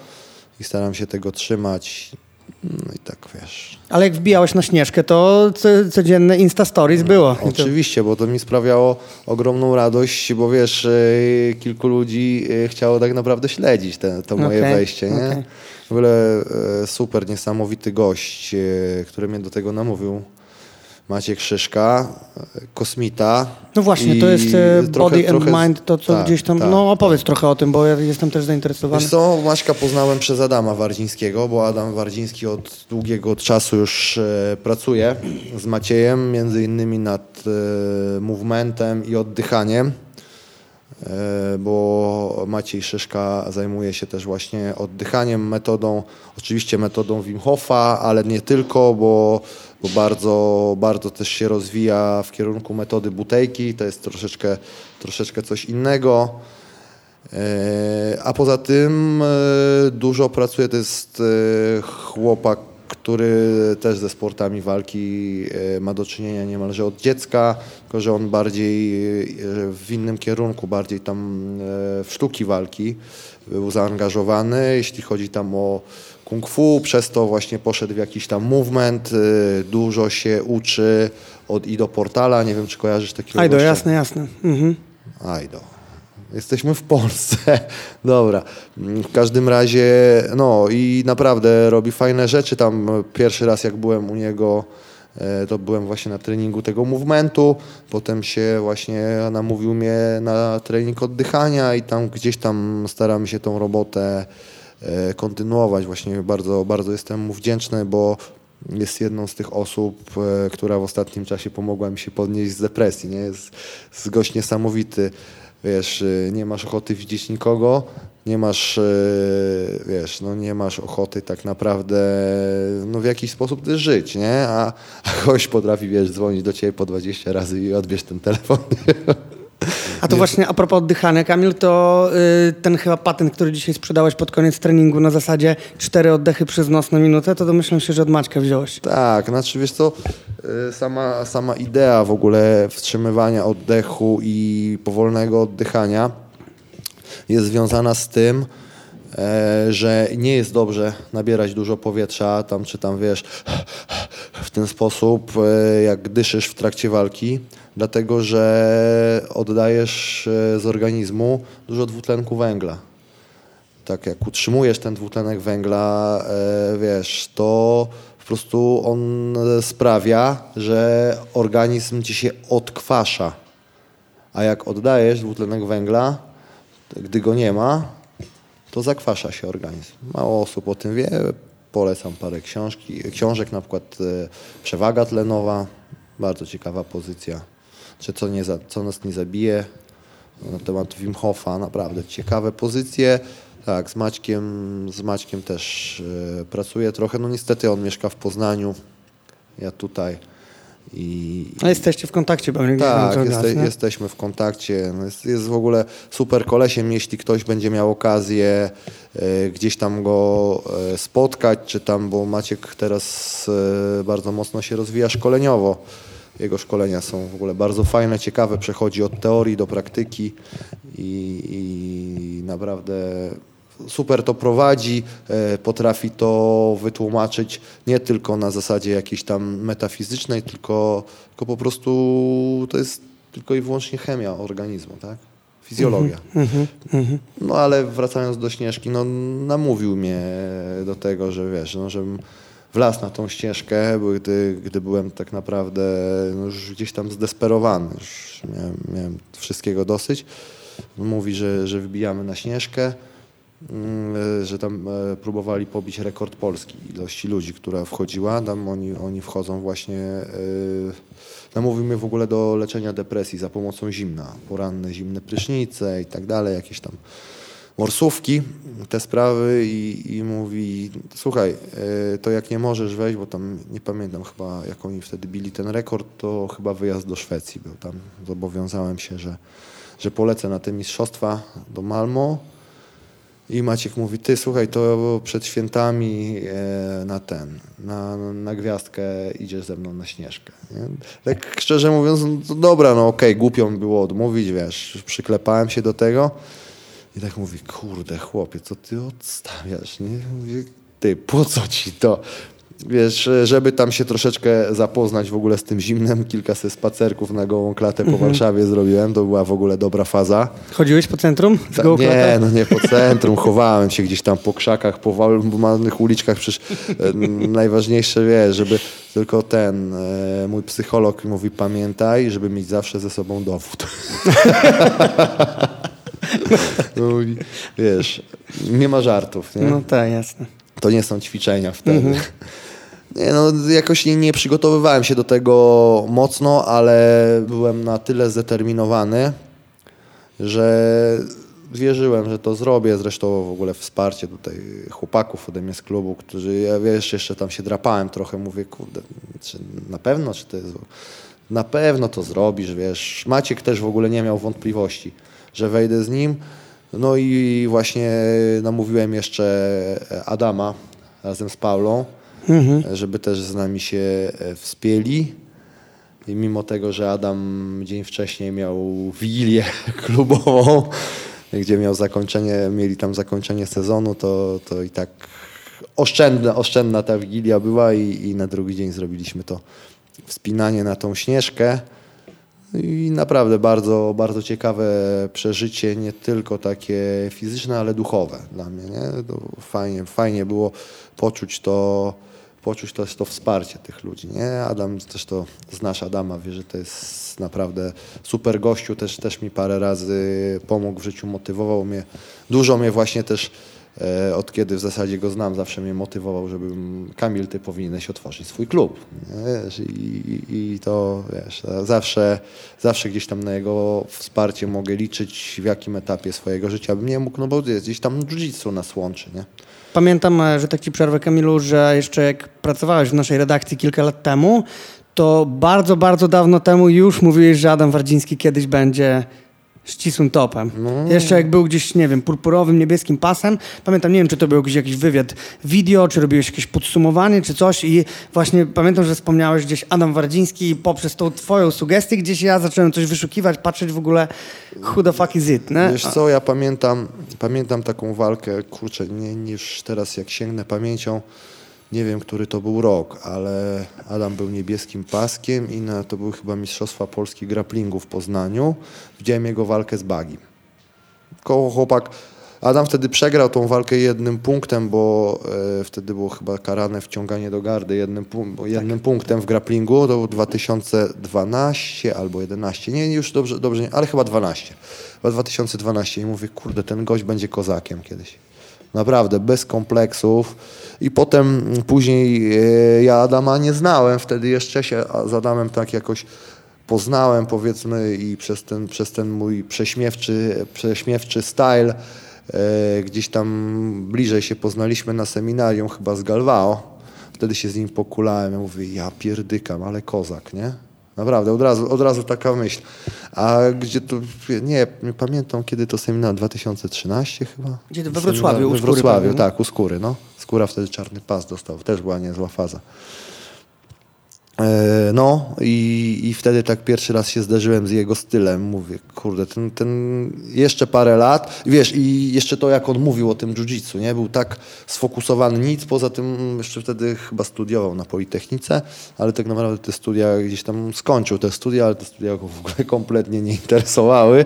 i staram się tego trzymać. No i tak wiesz. Ale jak wbijałeś na Śnieżkę, to co, codzienne Insta Stories było. No, oczywiście, bo to mi sprawiało ogromną radość, bo wiesz, e, kilku ludzi e, chciało tak naprawdę śledzić te, to moje Okej, wejście. Nie? okej. W ogóle e, super, niesamowity gość, który mnie do tego namówił. Maciek Szyszka, kosmita. No właśnie, to jest e, trochę- Body and trochę- Mind, to co tak, gdzieś tam, tak, no opowiedz trochę o tym, bo ja jestem też zainteresowany. Wiesz co, Maćka poznałem przez Adama Wardzińskiego, bo Adam Wardziński od długiego czasu już e, pracuje z Maciejem, między innymi nad e, movementem i oddychaniem, bo Maciej Szyszka zajmuje się też właśnie oddychaniem, metodą, oczywiście metodą Wim Hofa, ale nie tylko, bo, bo bardzo, bardzo też się rozwija w kierunku metody butejki, to jest troszeczkę, troszeczkę coś innego. E, A poza tym e, dużo pracuje, to jest e, chłopak, który też ze sportami walki e, ma do czynienia niemalże od dziecka, tylko że on bardziej e, w innym kierunku, bardziej tam e, w sztuki walki był zaangażowany, jeśli chodzi tam o kung fu, przez to właśnie poszedł w jakiś tam movement, dużo się uczy od Ido Portala, nie wiem czy kojarzysz takiego gościa? jasne, jasne. Mhm. Ajdo. Jesteśmy w Polsce. Dobra. W każdym razie, no i naprawdę robi fajne rzeczy. Tam pierwszy raz jak byłem u niego, e, to byłem właśnie na treningu tego movementu. Potem się właśnie namówił mnie na trening oddychania i tam gdzieś tam staramy się tą robotę e, kontynuować. Właśnie bardzo, bardzo jestem mu wdzięczny, bo jest jedną z tych osób, e, która w ostatnim czasie pomogła mi się podnieść z depresji. Nie? Jest, jest gość niesamowity. Wiesz, e, nie masz ochoty widzieć nikogo, nie masz, e, wiesz, no nie masz ochoty tak naprawdę no w jakiś sposób też żyć, nie? A, a gość potrafi, wiesz, dzwonić do ciebie po 20 razy i odbierz ten telefon. A to właśnie a propos oddychania, Kamil, to y, ten chyba patent, który dzisiaj sprzedałeś pod koniec treningu na zasadzie cztery oddechy przez nos na minutę, to domyślam się, że od Maćka wziąłeś. Tak, znaczy wiesz co, y, sama, sama idea w ogóle wstrzymywania oddechu i powolnego oddychania jest związana z tym, e, że nie jest dobrze nabierać dużo powietrza, tam czy tam wiesz, w ten sposób, e, jak dyszysz w trakcie walki, dlatego że oddajesz e, z organizmu dużo dwutlenku węgla. Tak jak utrzymujesz ten dwutlenek węgla, wiesz, to prostu on e, sprawia, że organizm ci się odkwasza. A jak oddajesz dwutlenek węgla, gdy go nie ma, to zakwasza się organizm. Mało osób o tym wie. Polecam parę książki, książek, na przykład e, Przewaga tlenowa, bardzo ciekawa pozycja. Czy co, nie co nas nie zabije, na temat Wim Hofa, naprawdę ciekawe pozycje. Tak, z Maćkiem, z Maćkiem też e, pracuję trochę. No niestety on mieszka w Poznaniu, ja tutaj. I, A jesteście w kontakcie pewnie gdzieś tam tak, cały jeste, nie? jesteśmy w kontakcie. No Jest, jest w ogóle super kolesiem, jeśli ktoś będzie miał okazję e, gdzieś tam go e, spotkać, czy tam, bo Maciek teraz e, bardzo mocno się rozwija szkoleniowo. Jego szkolenia są w ogóle bardzo fajne, ciekawe, przechodzi od teorii do praktyki i, i naprawdę super to prowadzi, e, potrafi to wytłumaczyć nie tylko na zasadzie jakiejś tam metafizycznej, tylko, tylko po prostu to jest tylko i wyłącznie chemia organizmu, tak? Fizjologia. No ale wracając do Śnieżki, no namówił mnie do tego, że wiesz, no, żebym wlazł na tą ścieżkę, gdy, gdy byłem tak naprawdę no, już gdzieś tam zdesperowany, już miałem, miałem wszystkiego dosyć. Mówi, że, że wbijamy na Śnieżkę, że tam e, próbowali pobić rekord Polski ilości ludzi, która wchodziła. Tam oni, oni wchodzą właśnie... e, Namówił mnie w ogóle do leczenia depresji za pomocą zimna. Poranne zimne prysznice i tak dalej, jakieś tam morsówki, te sprawy i, i mówi, słuchaj, e, to jak nie możesz wejść, bo tam nie pamiętam chyba, jak oni wtedy bili ten rekord, to chyba wyjazd do Szwecji był. Tam zobowiązałem się, że, że polecę na te mistrzostwa do Malmo. I Maciek mówi, ty słuchaj, to przed świętami e, na ten, na, na gwiazdkę idziesz ze mną na Śnieżkę. Nie? Tak szczerze mówiąc, no dobra, no okej, głupio mi było odmówić, wiesz, przyklepałem się do tego. I tak mówi, kurde chłopie, co ty odstawiasz, nie? Mówię, ty, po co ci to? Wiesz, żeby tam się troszeczkę zapoznać w ogóle z tym zimnem, kilka sobie spacerków na gołą klatę po mhm. Warszawie zrobiłem, to była w ogóle dobra faza. Chodziłeś po centrum z gołą Nie, no nie po centrum, chowałem się gdzieś tam po krzakach, po walnych uliczkach, przecież e, najważniejsze, wiesz, żeby tylko ten, e, mój psycholog mówi pamiętaj, żeby mieć zawsze ze sobą dowód. no, wiesz, nie ma żartów, nie? No tak, jasne. To nie są ćwiczenia wtedy. Mhm. Nie, no, jakoś nie, nie przygotowywałem się do tego mocno, ale byłem na tyle zdeterminowany, że wierzyłem, że to zrobię. Zresztą w ogóle wsparcie tutaj chłopaków ode mnie z klubu, którzy, ja wiesz, jeszcze tam się drapałem trochę. Mówię, kurde, czy na pewno, czy to jest... Na pewno to zrobisz, wiesz. Maciek też w ogóle nie miał wątpliwości, że wejdę z nim. No i właśnie namówiłem jeszcze Adama razem z Paulą mhm. żeby też z nami się e, wspięli. I mimo tego, że Adam dzień wcześniej miał wigilię klubową, gdzie miał zakończenie, mieli tam zakończenie sezonu, to, to i tak oszczędna, oszczędna ta wigilia była i, i na drugi dzień zrobiliśmy to wspinanie na tą śnieżkę. I naprawdę bardzo, bardzo ciekawe przeżycie, nie tylko takie fizyczne, ale duchowe dla mnie. Nie? Fajnie, fajnie było poczuć to, poczuć też to wsparcie tych ludzi. Nie? Adam, też to znasz Adama, wie, że to jest naprawdę super gościu, też, też mi parę razy pomógł w życiu, motywował mnie. Dużo mnie właśnie też e, od kiedy w zasadzie go znam, zawsze mnie motywował, żebym Kamil, ty powinieneś otworzyć swój klub. Wiesz, i, i, to wiesz, zawsze, zawsze gdzieś tam na jego wsparcie mogę liczyć, w jakim etapie swojego życia bym nie mógł, no bo gdzieś tam jiu nas łączy. Nie? Pamiętam, e, że tak ci przerwę Kamilu, że jeszcze jak pracowałeś w naszej redakcji kilka lat temu, to bardzo, bardzo dawno temu już mówiłeś, że Adam Wardziński kiedyś będzie ścisłym topem. No. Jeszcze jak był gdzieś, nie wiem, purpurowym, niebieskim pasem. Pamiętam, nie wiem, czy to był jakiś, jakiś wywiad wideo, czy robiłeś jakieś podsumowanie, czy coś i właśnie pamiętam, że wspomniałeś gdzieś Adam Wardziński i poprzez tą twoją sugestię gdzieś ja zacząłem coś wyszukiwać, patrzeć w ogóle who the fuck is it, nie? Wiesz co, ja pamiętam, pamiętam taką walkę, kurczę, nie, niż teraz jak sięgnę pamięcią, nie wiem, który to był rok, ale Adam był niebieskim paskiem i na, to były chyba Mistrzostwa Polski grapplingu w Poznaniu. Widziałem jego walkę z Bagim. Koło chłopak, Adam wtedy przegrał tą walkę jednym punktem, bo e, wtedy było chyba karane wciąganie do gardy jednym, jednym tak. punktem w grapplingu. To był 2012 albo 11, nie, już dobrze, dobrze nie, ale chyba 12. Chyba 2012 i mówię, kurde, ten gość będzie kozakiem kiedyś. Naprawdę, bez kompleksów. I potem później e, ja Adama nie znałem, wtedy jeszcze się z Adamem tak jakoś poznałem powiedzmy i przez ten, przez ten mój prześmiewczy, prześmiewczy style e, gdzieś tam bliżej się poznaliśmy na seminarium chyba z Galvao. Wtedy się z nim pokulałem. Ja mówię, ja pierdykam, ale kozak, nie? Naprawdę, od razu, od razu taka myśl. A gdzie to, nie, nie pamiętam kiedy to seminar, 2013 chyba? Gdzie to, we Wrocławiu, u We Wrocławiu, tak, u Skóry, no. Skóra wtedy czarny pas dostał, też była niezła faza. E, no i, i wtedy tak pierwszy raz się zderzyłem z jego stylem. Mówię, kurde, ten, ten jeszcze parę lat. Wiesz, i jeszcze to, jak on mówił o tym jiu-jitsu, nie? Był tak sfokusowany, nic poza tym, jeszcze wtedy chyba studiował na Politechnice, ale tak naprawdę te studia gdzieś tam skończył te studia, ale te studia go w ogóle kompletnie nie interesowały.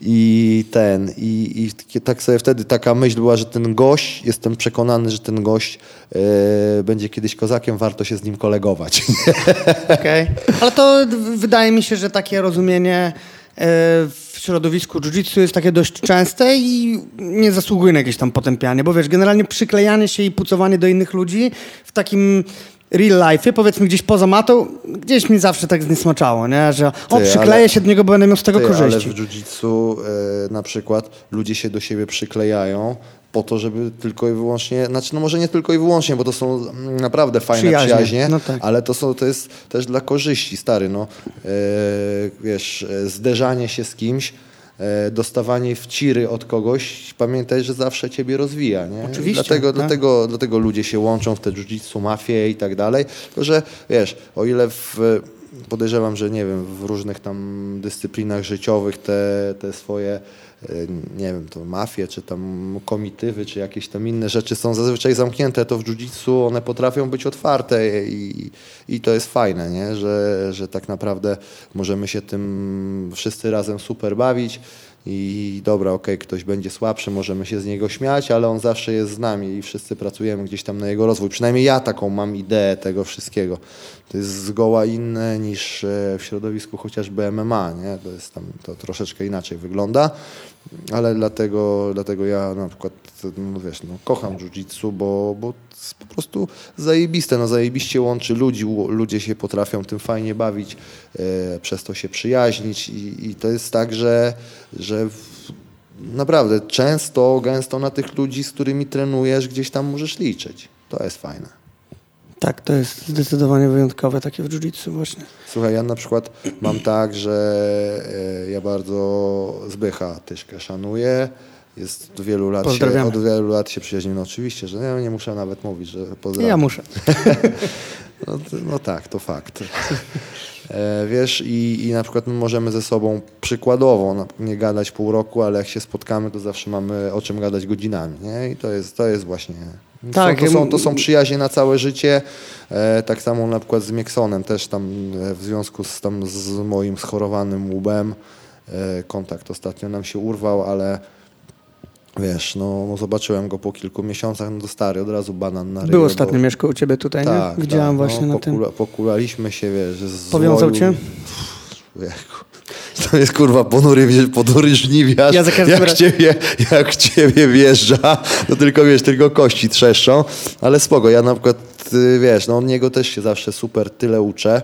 I ten, i, i tak sobie wtedy taka myśl była, że ten gość, jestem przekonany, że ten gość e, będzie kiedyś kozakiem, warto się z nim kolegować. Okej, okay. ale to wydaje mi się, że takie rozumienie e, w środowisku jiu-jitsu jest takie dość częste i nie zasługuje na jakieś tam potępianie, bo wiesz, generalnie przyklejanie się i pucowanie do innych ludzi w takim real life, powiedzmy gdzieś poza matą, gdzieś mi zawsze tak zniesmaczało, nie? że o, przykleję ale, się do niego, bo będę miał z tego ty, korzyści. Ale w jiu-jitsu e, na przykład ludzie się do siebie przyklejają po to, żeby tylko i wyłącznie, znaczy no może nie tylko i wyłącznie, bo to są naprawdę fajne przyjaźnie, przyjaźnie no tak. ale to, są, to jest też dla korzyści, stary, no e, wiesz, e, zderzanie się z kimś, dostawanie wciry od kogoś, pamiętaj, że zawsze ciebie rozwija. Nie? Oczywiście. Dlatego, tak. dlatego, dlatego ludzie się łączą w te jiu mafie i tak dalej. Tylko, że wiesz, o ile w, podejrzewam, że nie wiem, w różnych tam dyscyplinach życiowych te, te swoje nie wiem, to mafie, czy tam komitywy, czy jakieś tam inne rzeczy są zazwyczaj zamknięte, to w jiu-jitsu one potrafią być otwarte i, i to jest fajne, nie? Że, że tak naprawdę możemy się tym wszyscy razem super bawić i dobra, okej, okay, ktoś będzie słabszy, możemy się z niego śmiać, ale on zawsze jest z nami i wszyscy pracujemy gdzieś tam na jego rozwój. Przynajmniej ja taką mam ideę tego wszystkiego. To jest zgoła inne niż e, w środowisku chociażby MMA, nie? To jest tam, to troszeczkę inaczej wygląda, ale dlatego, dlatego ja na przykład, no wiesz, no, kocham jiu-jitsu, bo, bo jest po prostu zajebiste, no zajebiście łączy ludzi, ludzie się potrafią tym fajnie bawić, e, przez to się przyjaźnić i, i to jest tak, że, że naprawdę często, gęsto na tych ludzi, z którymi trenujesz, gdzieś tam możesz liczyć. To jest fajne. Tak, to jest zdecydowanie wyjątkowe takie w jiu-jitsu właśnie. Słuchaj, ja na przykład mam tak, że e, ja bardzo Zbycha Tyszkę szanuję. Jest od wielu lat, się, od wielu lat się przyjaźnimy. No oczywiście, że ja nie muszę nawet mówić, że pozdrawiam. Ja muszę. no, no, tak, to fakt. E, wiesz, i, i na przykład my możemy ze sobą przykładowo nie gadać pół roku, ale jak się spotkamy, to zawsze mamy o czym gadać godzinami. Nie? I to jest, to jest właśnie tak, są, to, są, to są przyjaźnie na całe życie. E, tak samo na przykład z Mieksonem też tam e, w związku z, tam z moim schorowanym łbem e, kontakt ostatnio nam się urwał, ale wiesz, no, no, zobaczyłem go po kilku miesiącach, no to stary, od razu banan na ryję. Był ostatnio bo... mieszkał u ciebie tutaj, tak, nie? Widziałem tak, właśnie no, na pokula, tym. Pokulaliśmy się, wiesz, z Powiązał cię? Pff, to jest kurwa ponury, ponury żniwiarz. Ja jak, ciebie, jak ciebie wjeżdża, to tylko wiesz, tylko kości trzeszczą, ale spoko. Ja na przykład, y, wiesz, no od niego też się zawsze super tyle uczę.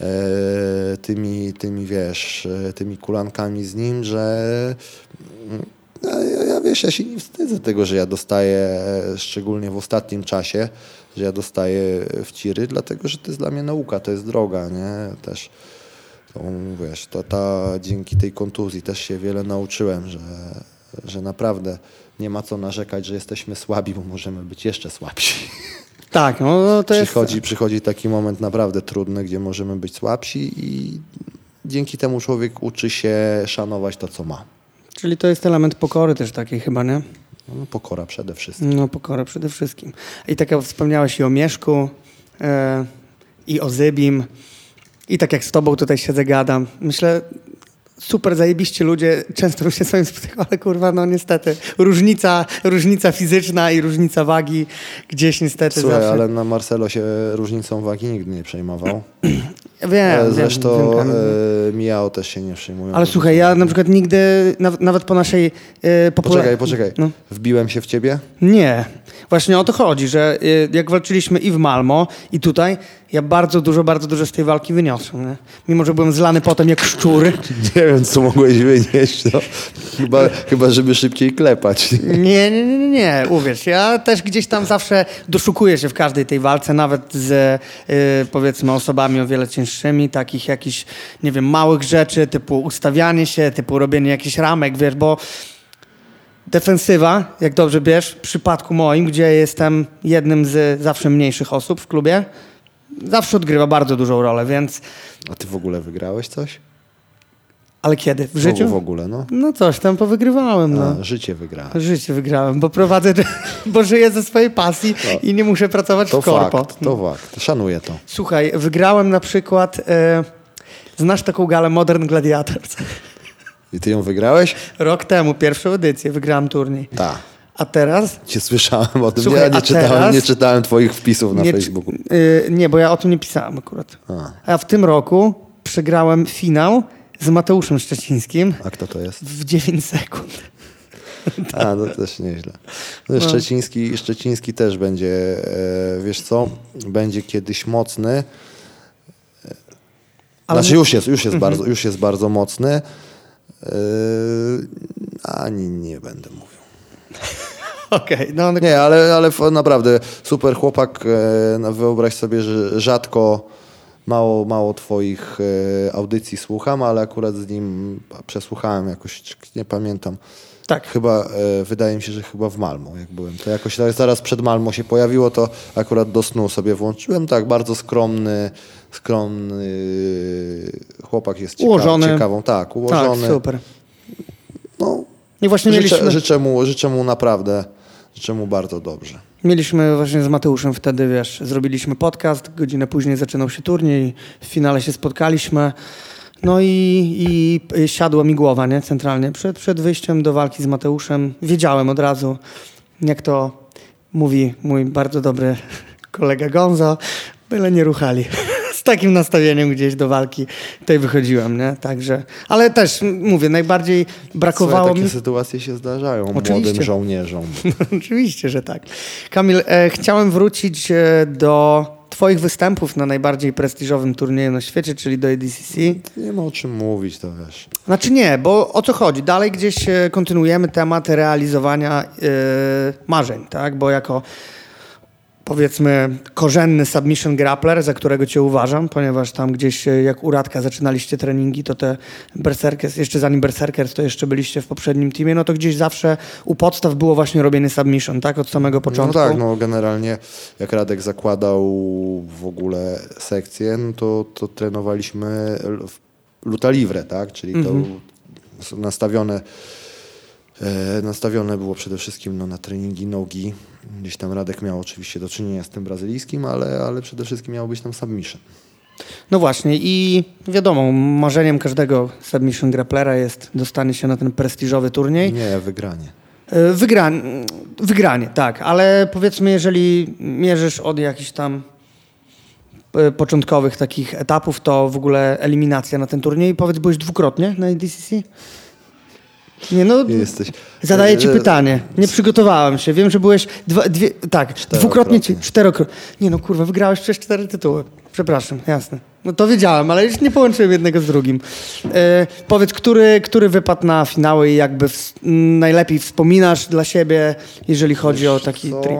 E, tymi, tymi, wiesz, e, tymi kulankami z nim, że mm, ja, wiesz, ja się nie wstydzę tego, że ja dostaję, e, szczególnie w ostatnim czasie, że ja dostaję w ciry, dlatego, że to jest dla mnie nauka, to jest droga, nie? Też to, wiesz, to ta, dzięki tej kontuzji też się wiele nauczyłem, że, że naprawdę nie ma co narzekać, że jesteśmy słabi, bo możemy być jeszcze słabsi. Tak, no, no to przychodzi, jest... Przychodzi taki moment naprawdę trudny, gdzie możemy być słabsi i dzięki temu człowiek uczy się szanować to, co ma. Czyli to jest element pokory też takiej chyba, nie? No, pokora przede wszystkim. No, pokora przede wszystkim. I tak jak wspomniałeś i o Mieszku, e, i o Zybim, i tak jak z tobą tutaj siedzę, gadam. Myślę, super zajebiście ludzie, często się swoim spotykam, ale kurwa, no niestety, różnica, różnica fizyczna i różnica wagi gdzieś niestety Słuchaj, zawsze... ale na Marcelo się różnicą wagi nigdy nie przejmował. Wiem, Zresztą wiem, wiem. Miao też się nie przejmują. Ale słuchaj, ja na przykład nigdy, nawet, po naszej e, Poczekaj, poczekaj. No. Wbiłem się w ciebie? Nie. Właśnie o to chodzi, że y, jak walczyliśmy i w Malmo, i tutaj, ja bardzo dużo, bardzo dużo z tej walki wyniosłem. Nie? Mimo, że byłem zlany potem jak szczur. Nie wiem, co mogłeś wynieść. No. Chyba, chyba, żeby szybciej klepać. Nie, nie, nie, nie, uwierz. Ja też gdzieś tam zawsze doszukuję się w każdej tej walce, nawet z y, powiedzmy osobami o wiele cięższymi, takich jakichś, nie wiem, małych rzeczy, typu ustawianie się, typu robienie jakichś ramek, wiesz, bo Defensywa, jak dobrze wiesz, w przypadku moim, gdzie jestem jednym z zawsze mniejszych osób w klubie, zawsze odgrywa bardzo dużą rolę, więc... A ty w ogóle wygrałeś coś? Ale kiedy? W życiu? W ogóle, no. No coś tam powygrywałem, no. A, życie wygrałem. Życie wygrałem, bo prowadzę, bo żyję ze swojej pasji no. i nie muszę pracować to w korpo. Fakt, to fakt, szanuję to. Słuchaj, wygrałem na przykład, e, znasz taką galę Modern Gladiators? I ty ją wygrałeś? Rok temu, pierwszą edycję, wygrałem turniej. Tak. A teraz? Cię słyszałem o tym. Słuchaj, ja nie czytałem, teraz... nie czytałem twoich wpisów na nie, Facebooku. Yy, nie, bo ja o tym nie pisałem akurat. A. A w tym roku przegrałem finał z Mateuszem Szczecińskim. A kto to jest? W 9 sekund. A, no też nieźle. No, no. Szczeciński, Szczeciński też będzie, e, wiesz co, będzie kiedyś mocny. Ale... Znaczy już jest, już jest, mhm. bardzo, już jest bardzo mocny. Yy, ani nie będę mówił. Okej, okay, no, Nie, ale, ale naprawdę super chłopak. E, no, wyobraź sobie, że rzadko mało, mało twoich e, audycji słucham, ale akurat z nim przesłuchałem jakoś, nie pamiętam. Tak. Chyba, e, wydaje mi się, że chyba w Malmo, jak byłem. To jakoś zaraz przed Malmo się pojawiło, to akurat do snu sobie włączyłem. Tak, bardzo skromny, skromny chłopak jest ciekawy, ułożony. ciekawą. Tak, ułożony. Tak, super. No, I właśnie życzę, mieliśmy... życzę, mu, życzę mu naprawdę, życzę mu bardzo dobrze. Mieliśmy właśnie z Mateuszem wtedy, wiesz, zrobiliśmy podcast, godzinę później zaczynał się turniej, w finale się spotkaliśmy. No i, i siadła mi głowa, nie? Centralnie. Przed, przed wyjściem do walki z Mateuszem wiedziałem od razu, jak to mówi mój bardzo dobry kolega Gonzo, byle nie ruchali. Z takim nastawieniem gdzieś do walki tutaj wychodziłem, nie? Także, ale też mówię, najbardziej brakowało Słuchaj, takie mi... sytuacje się zdarzają Oczywiście. młodym żołnierzom. Oczywiście, że tak. Kamil, e, chciałem wrócić e, do Twoich występów na najbardziej prestiżowym turnieju na świecie, czyli do ADCC. Nie ma o czym mówić, to wiesz. Znaczy nie, bo o co chodzi? Dalej gdzieś e, kontynuujemy temat realizowania e, marzeń, tak? Bo jako powiedzmy korzenny submission grappler, za którego cię uważam, ponieważ tam gdzieś e, jak u Radka zaczynaliście treningi, to te Berserkers, jeszcze zanim Berserkers, to jeszcze byliście w poprzednim teamie, no to gdzieś zawsze u podstaw było właśnie robienie submission, tak? Od samego początku. No tak, no generalnie jak Radek zakładał w ogóle sekcję, no to, to trenowaliśmy luta livre, tak? Czyli to s- nastawione, e, nastawione było przede wszystkim no, na treningi nogi. Gdzieś tam Radek miał oczywiście do czynienia z tym brazylijskim, ale, ale przede wszystkim miał być tam submission. No właśnie i wiadomo, marzeniem każdego submission grapplera jest dostanie się na ten prestiżowy turniej. Nie, wygranie. E, Wygranie, wygranie, tak, ale powiedzmy, jeżeli mierzysz od jakichś tam e, początkowych takich etapów, to w ogóle eliminacja na ten turniej. Powiedz, byłeś dwukrotnie na ADCC? Nie, no, Jesteś. zadaję ci E, pytanie. Nie przygotowałem się. Wiem, że byłeś dwa, dwie, tak, dwukrotnie, ci, czterokrotnie. Nie no, kurwa, wygrałeś przez cztery tytuły. Przepraszam, jasne. No to wiedziałem, ale już nie połączyłem jednego z drugim. E, powiedz, który, który wypadł na finały i jakby ws- m, najlepiej wspominasz dla siebie, jeżeli chodzi o taki co? trip?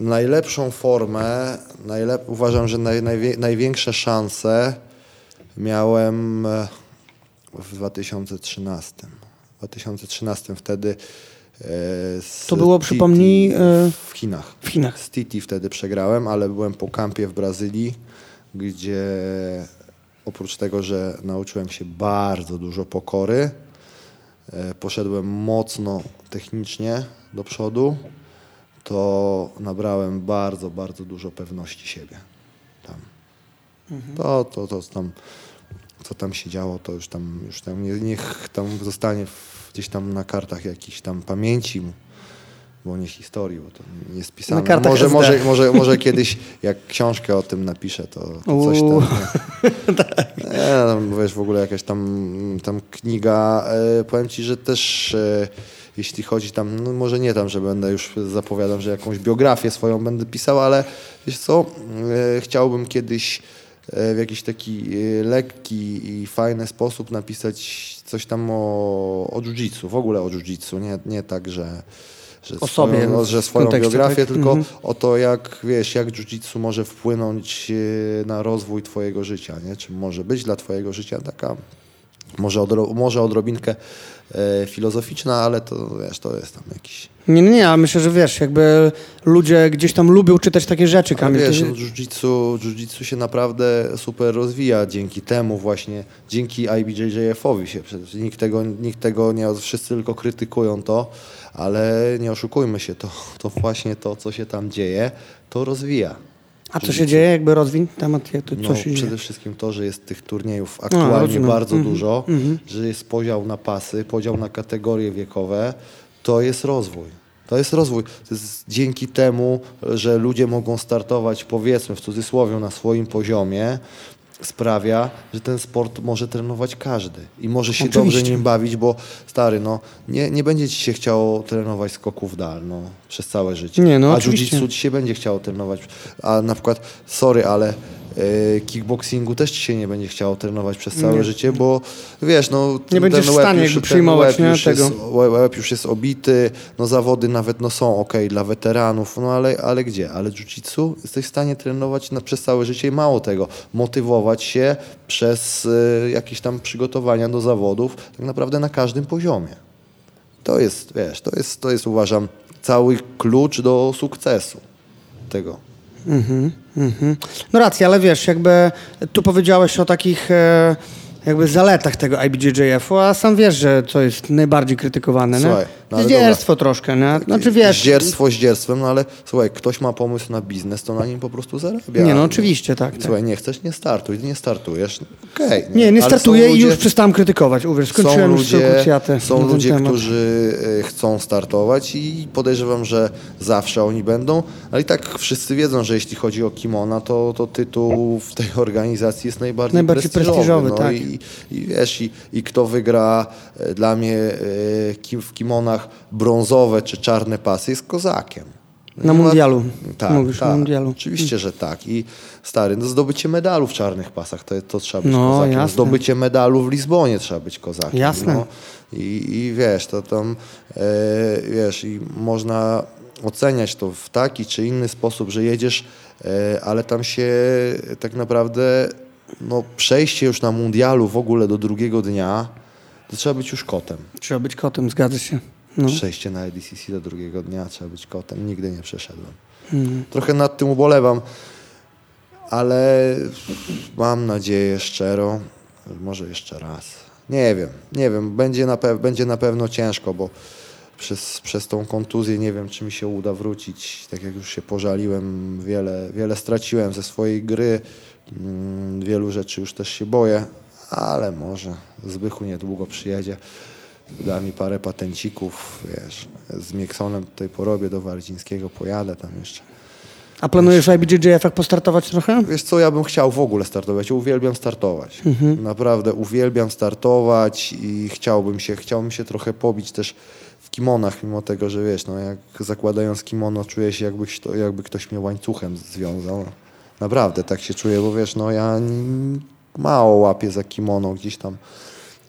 Najlepszą formę, najlep- uważam, że naj, najwie- największe szanse miałem e, w 2013. W 2013 wtedy e, To było, Titi przypomnij, e, w Chinach. w Chinach. Z Titi wtedy przegrałem, ale byłem po kampie w Brazylii, gdzie oprócz tego, że nauczyłem się bardzo dużo pokory, e, poszedłem mocno technicznie do przodu, to nabrałem bardzo, bardzo dużo pewności siebie. Tam. To, to, to tam, co tam się działo, to już tam, już tam nie, niech tam zostanie w, gdzieś tam na kartach jakiejś tam pamięci, bo nie historii, bo to nie jest pisane. Na kartach może, SD. może, może, może kiedyś, jak książkę o tym napiszę, to, coś tam. Nie, nie, tam, wiesz, w ogóle jakaś tam, tam kniga, e, powiem ci, że też e, jeśli chodzi tam, no może nie tam, że będę już zapowiadam, że jakąś biografię swoją będę pisał, ale wiesz co, e, chciałbym kiedyś w jakiś taki e, lekki i fajny sposób napisać coś tam o, o jiu-jitsu, w ogóle o jiu-jitsu, nie, nie tak, że że O sobie, swoją, no, że swoją biografię, tak? tylko Mhm. o to, jak wiesz, jak jiu-jitsu może wpłynąć e, na rozwój twojego życia, nie? Czy może być dla twojego życia taka, może, odro, może odrobinkę e, filozoficzna, ale to wiesz, to jest tam jakiś... Nie, nie, nie, a myślę, że wiesz, jakby ludzie gdzieś tam lubią czytać takie rzeczy, Ale Kamil. wiesz, Ty- no, jiu-jitsu, jiu-jitsu się naprawdę super rozwija dzięki temu właśnie, dzięki IBJJF-owi się. Przecież nikt tego, nikt tego nie, wszyscy tylko krytykują to, ale nie oszukujmy się, to, to właśnie to, co się tam dzieje, to rozwija. A co się dzieje? Jakby rozwiń temat, jak to, No, się dzieje? przede wszystkim to, że jest tych turniejów aktualnie bardzo Mhm, dużo, że jest podział na pasy, podział na kategorie wiekowe, to jest rozwój. To jest rozwój. To jest dzięki temu, że ludzie mogą startować, powiedzmy w cudzysłowie, na swoim poziomie, sprawia, że ten sport może trenować każdy i może się Oczywiście. dobrze nim bawić, bo stary, no, nie, nie będzie ci się chciało trenować skoków dal no, przez całe życie. Nie, no, A jiu-jitsu ci się będzie chciało trenować. A na przykład, sorry, ale kickboxingu też ci się nie będzie chciało trenować przez całe Nie. życie, bo wiesz, no... Nie będziesz w stanie już- ten przyjmować, nie, już tego. Jest, łeb, łeb już jest obity, no zawody nawet no są ok dla weteranów, no ale, ale gdzie? Ale jiu-jitsu jesteś w stanie trenować na, przez całe życie i mało tego, motywować się przez e, jakieś tam przygotowania do zawodów tak naprawdę na każdym poziomie. To jest, wiesz, to jest, to jest uważam cały klucz do sukcesu tego. Mhm. No racja, ale wiesz, jakby tu powiedziałeś o takich e, jakby zaletach tego IBJJF-u, a sam wiesz, że to jest najbardziej krytykowane, Słuchaj, nie? no Zdzierstwo troszkę, nie? Znaczy wiesz... Zdzierstwo zdzierstwem, no ale słuchaj, ktoś ma pomysł na biznes, to na nim po prostu zarabia. Nie, no oczywiście, tak. tak. Słuchaj, nie chcesz, nie startuj, nie startujesz, okej. Nie, nie Ale startuję są i już ludzie- przestałem krytykować. Uwierz, skończyłem są już ludzie, kwiatę są ludzie temat. którzy e, chcą startować i podejrzewam, że zawsze oni będą, ale i tak wszyscy wiedzą, że jeśli chodzi o kimona, to, to tytuł w tej organizacji jest najbardziej, Najbardziej prestiżowy, no tak. I, I wiesz, i, i kto wygra e, dla mnie e, w kimonach brązowe czy czarne pasy jest kozakiem. Na ma- mundialu. Tak, Mówisz, tak. na mundialu. Oczywiście, że tak. I stary, no zdobycie medalu w czarnych pasach to, to trzeba być No, kozakiem. jasne. Zdobycie medalu w Lizbonie trzeba być kozakiem. Jasne. No. I, I wiesz, to tam, e, wiesz, i można oceniać to w taki czy inny sposób, że jedziesz, e, ale tam się tak naprawdę, no przejście już na mundialu w ogóle do drugiego dnia, to trzeba być już kotem. Trzeba być kotem, zgadza się. No. Przejście na EDCC do drugiego dnia trzeba być kotem. Nigdy nie przeszedłem. Mm. Trochę nad tym ubolewam, ale mam nadzieję szczerą, może jeszcze raz. Nie wiem, nie wiem, będzie na, pe- będzie na pewno ciężko, bo przez, przez tą kontuzję nie wiem, czy mi się uda wrócić. Tak jak już się pożaliłem, wiele, wiele straciłem ze swojej gry, wielu rzeczy już też się boję, ale może Zbychu niedługo przyjedzie. Da mi parę patencików, wiesz, z Mieksonem tutaj porobię do Wardzińskiego, pojadę tam jeszcze. A planujesz w IBJJF-ach postartować trochę? Wiesz co, ja bym chciał w ogóle startować. Ja uwielbiam startować. Naprawdę uwielbiam startować i chciałbym się, chciałbym się trochę pobić też w kimonach, mimo tego, że wiesz, no jak zakładając kimono czuję się jakby, jakby ktoś mnie łańcuchem związał. Naprawdę tak się czuję, bo wiesz, no ja mało łapię za kimono, gdzieś tam,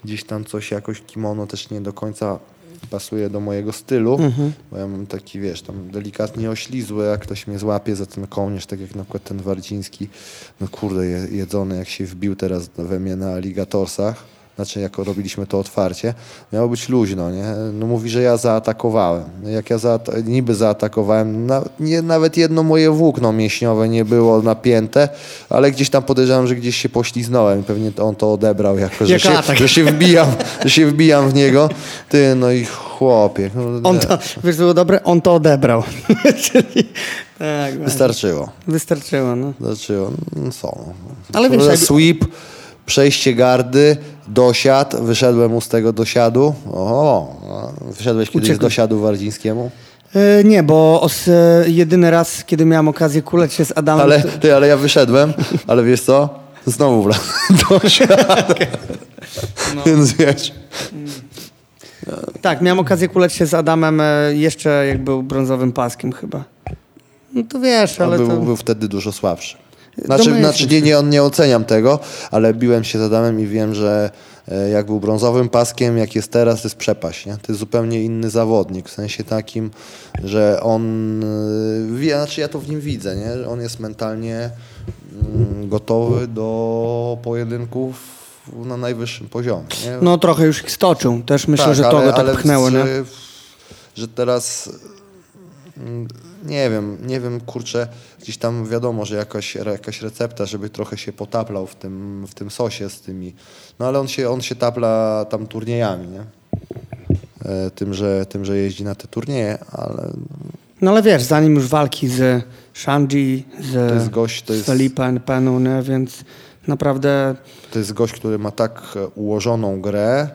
gdzieś tam coś jakoś kimono też nie do końca pasuje do mojego stylu, bo ja mam taki, wiesz, tam delikatnie oślizły, jak ktoś mnie złapie za ten kołnierz, tak jak na przykład ten Wardziński, no kurde, je- jedzony, jak się wbił teraz we mnie na Alligatorsach, znaczy jak robiliśmy to otwarcie, miało być luźno, nie? No mówi, że ja zaatakowałem. Jak ja zaata- niby zaatakowałem, na, nie, nawet jedno moje włókno mięśniowe nie było napięte, ale gdzieś tam podejrzewam, że gdzieś się pośliznąłem i pewnie on to odebrał jako, że Jak się, atak. że się wbijam, że się wbijam w niego. Ty, no i chłopie. No, On to, wiesz, było dobre? On to odebrał. Czyli tak. Wystarczyło. wystarczyło, no. Wystarczyło. No co? Ale wiesz, Sweep, przejście gardy, dosiad. Wyszedłem mu z tego dosiadu. O, wyszedłeś kiedyś z Uciekł. dosiadu wardzińskiemu? E, nie, bo os, e, jedyny raz, kiedy miałem okazję kuleć się z Adamem... Ale, to- ty, ale ja wyszedłem, ale wiesz co? Znowu wlazłem do siada. No. Więc wiesz. Tak, miałem okazję kuleć się z Adamem e, jeszcze jak był brązowym paskiem chyba. No to wiesz, On ale był, to... był wtedy dużo słabszy. Znaczy, znaczy nie, nie, nie oceniam tego, ale biłem się z Adamem i wiem, że e, jak był brązowym paskiem, jak jest teraz, to jest przepaść. Nie? To jest zupełnie inny zawodnik, w sensie takim, że on, e, znaczy ja to w nim widzę, nie? on jest mentalnie mm, gotowy do pojedynków na najwyższym poziomie. Nie? No trochę już ich stoczył. Też myślę, Tak, że to ale- go tak ale pchnęło, nie? że, że teraz mm, nie wiem, nie wiem, kurczę, gdzieś tam wiadomo, że jakaś, jakaś recepta, żeby trochę się potaplał w tym, w tym sosie z tymi, no ale on się, on się tapla tam turniejami, nie? E, Tym że, tym, że jeździ na te turnieje, ale No ale wiesz, zanim już walki z Shanji, z, To jest gość, to z Felipe więc naprawdę to jest gość, który ma tak e, ułożoną grę,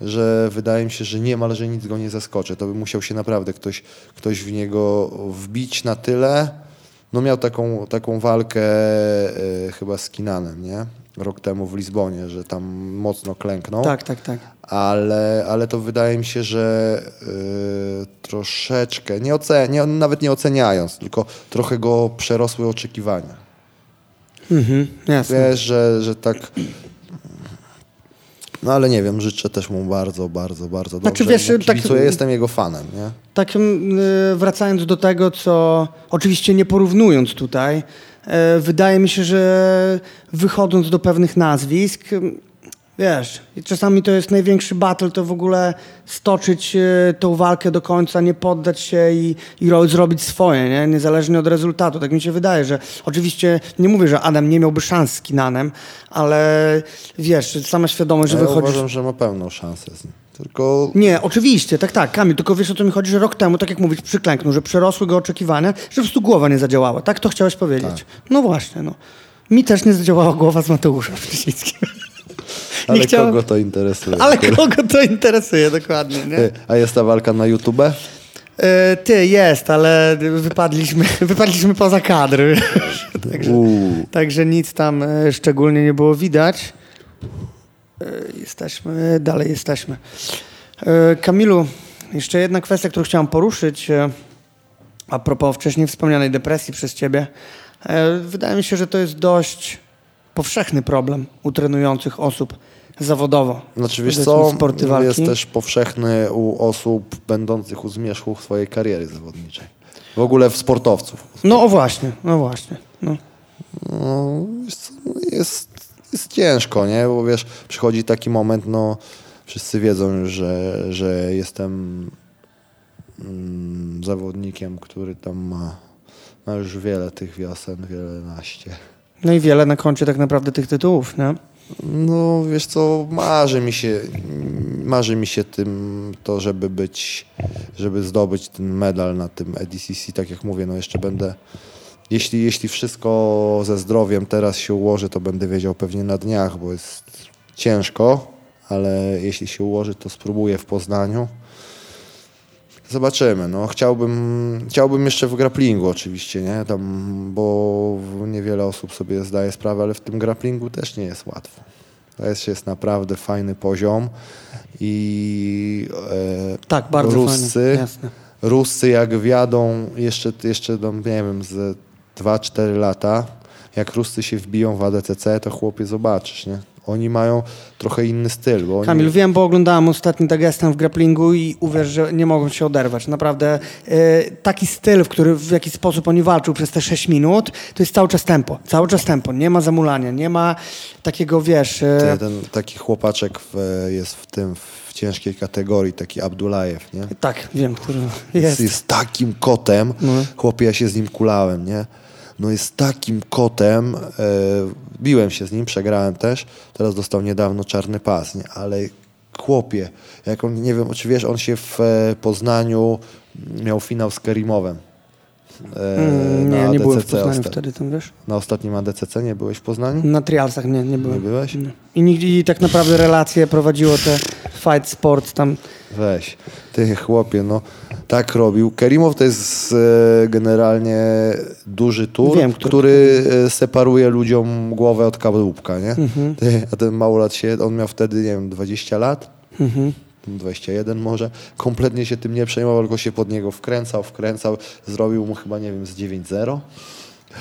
że wydaje mi się, że niemalże nic go nie zaskoczy. To by musiał się naprawdę ktoś, ktoś w niego wbić na tyle. No miał taką, taką walkę e, chyba z Kinanem, nie? Rok temu w Lizbonie, że tam mocno klęknął. tak, tak, tak. Ale, ale to wydaje mi się, że e, troszeczkę, nie ocen, nie, nawet nie oceniając, tylko trochę go przerosły oczekiwania. Mhm, jasne. Wiesz, że, że tak. No ale nie wiem, życzę też mu bardzo, bardzo, bardzo Znaczy, dobrze. wiesz, Mu tak- kibicuję, jestem jego fanem, nie? Tak y, wracając do tego, co oczywiście nie porównując tutaj, y, wydaje mi się, że wychodząc do pewnych nazwisk, Wiesz, czasami to jest największy battle, to w ogóle stoczyć y, tą walkę do końca, nie poddać się i, i ro, zrobić swoje, nie? niezależnie od rezultatu. Tak mi się wydaje, że oczywiście nie mówię, że Adam nie miałby szans z Kinanem, ale wiesz, sama świadomość, że ja wychodzisz... uważam, że ma pełną szansę z nim. Tylko... Nie, oczywiście, tak, tak, Kamil, tylko wiesz o co mi chodzi, że rok temu, tak jak mówisz, przyklęknął, że przerosły go oczekiwania, że po prostu głowa nie zadziałała. Tak to chciałeś powiedzieć? Tak. No właśnie, no. Mi też nie zadziałała głowa z Mateuszem Wrzesińskim. Ale chciałem... kogo to interesuje? Ale kogo to interesuje, dokładnie. Nie? A jest ta walka na YouTube? E, ty, jest, ale wypadliśmy, wypadliśmy poza kadry. także, także nic tam e, szczególnie nie było widać. E, jesteśmy, dalej jesteśmy. Kamilu, jeszcze jedna kwestia, którą chciałem poruszyć a propos wcześniej wspomnianej depresji przez ciebie. Wydaje mi się, że to jest dość powszechny problem u trenujących osób zawodowo. Znaczy wiesz co, jest też powszechny u osób będących u zmierzchu swojej kariery zawodniczej. W ogóle w sportowców. No o właśnie, no właśnie. No. No, jest, jest ciężko, nie? Bo wiesz, przychodzi taki moment, no wszyscy wiedzą, że, że jestem mm, zawodnikiem, który tam ma, ma już wiele tych wiosen, wiele naście. No i wiele na koncie tak naprawdę tych tytułów, nie? No wiesz co, marzy mi się, marzy mi się tym to, żeby być, żeby zdobyć ten medal na tym EDCC, tak jak mówię, no jeszcze będę, jeśli, jeśli wszystko ze zdrowiem teraz się ułoży, to będę wiedział pewnie na dniach, bo jest ciężko, ale jeśli się ułoży, to spróbuję w Poznaniu. Zobaczymy. No, chciałbym, chciałbym jeszcze w grapplingu oczywiście, nie? Tam, bo niewiele osób sobie zdaje sprawę, ale w tym grapplingu też nie jest łatwo. To jest, jest naprawdę fajny poziom i e, tak, bardzo Ruscy, fajny. Ruscy jak wiadą jeszcze, jeszcze nie wiem, z 2-4 lata, jak Ruscy się wbiją w ADCC, to chłopie zobaczysz, nie? Oni mają trochę inny styl. Bo Kamil, oni... wiem, bo oglądałem ostatni Dagestan w grapplingu i uwierz, że nie mogą się oderwać. Naprawdę e, taki styl, w który w jakiś sposób oni walczą przez te 6 minut, to jest cały czas tempo. Cały czas tempo. Nie ma zamulania, nie ma takiego, wiesz... E... Ten, taki chłopaczek w, jest w tym, w ciężkiej kategorii, taki Abdulajew, nie? Tak, wiem, który jest. Jest, jest takim kotem. No. Chłopie, ja się z nim kulałem, nie? No jest takim kotem. E, biłem się z nim, przegrałem też. Teraz dostał niedawno czarny pas, nie? ale chłopie, jak on, nie wiem, czy wiesz, on się w e, Poznaniu miał finał z Kerimowem. E, mm, nie, nie byłem w Poznaniu wtedy tam, wiesz? Na ostatnim ADCC nie byłeś w Poznaniu? Na trialsach nie, nie byłem. Nie byłeś? Nie. I, nigdy, I tak naprawdę relacje prowadziło te fight sports tam. Weź, ty chłopie, no tak robił. Kerimow to jest e, generalnie duży tur, Wiem, który, który e, separuje ludziom głowę od kadłubka, nie? Mhm. A ten małolat się, on miał wtedy, nie wiem, 20 lat. Mhm. 21 może, kompletnie się tym nie przejmował, tylko się pod niego wkręcał, wkręcał, zrobił mu chyba, nie wiem, z 9-0.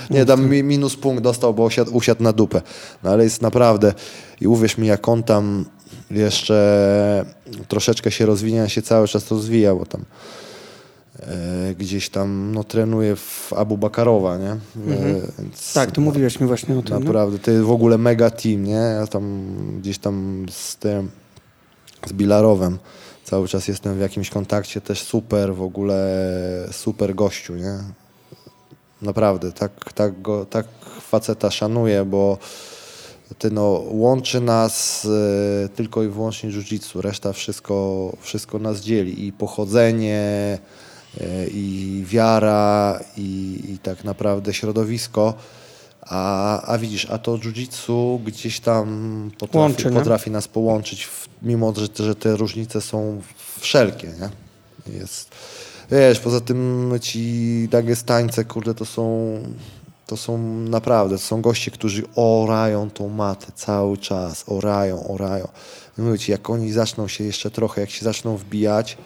Nie, tam minus punkt dostał, bo usiadł, usiadł na dupę. No ale jest naprawdę, i uwierz mi, jak on tam jeszcze troszeczkę się rozwija, się cały czas rozwija, bo tam gdzieś tam no, trenuje w Abu Bakarowa, nie? E, mhm. tak, tu mówiłeś mi właśnie o tym. Naprawdę, no? to jest w ogóle mega team, nie? Ja tam gdzieś tam z tym, z Bilarowem cały czas jestem w jakimś kontakcie, też super, w ogóle super gościu, nie? Naprawdę, tak, tak, go, tak faceta szanuję, bo ty, no, łączy nas y, tylko i wyłącznie jiu-jitsu, reszta wszystko, wszystko nas dzieli i pochodzenie, i wiara, i, i, tak naprawdę środowisko. A, a widzisz, a to jiu-jitsu gdzieś tam potrafi, Łączy, potrafi nas połączyć, w, mimo że, że te różnice są wszelkie. Nie? Jest, wiesz, poza tym ci Dagestańce, kurde, to są to są naprawdę, to są goście, którzy orają tą matę cały czas, orają, orają. Mówię ci, jak oni zaczną się jeszcze trochę, jak się zaczną wbijać,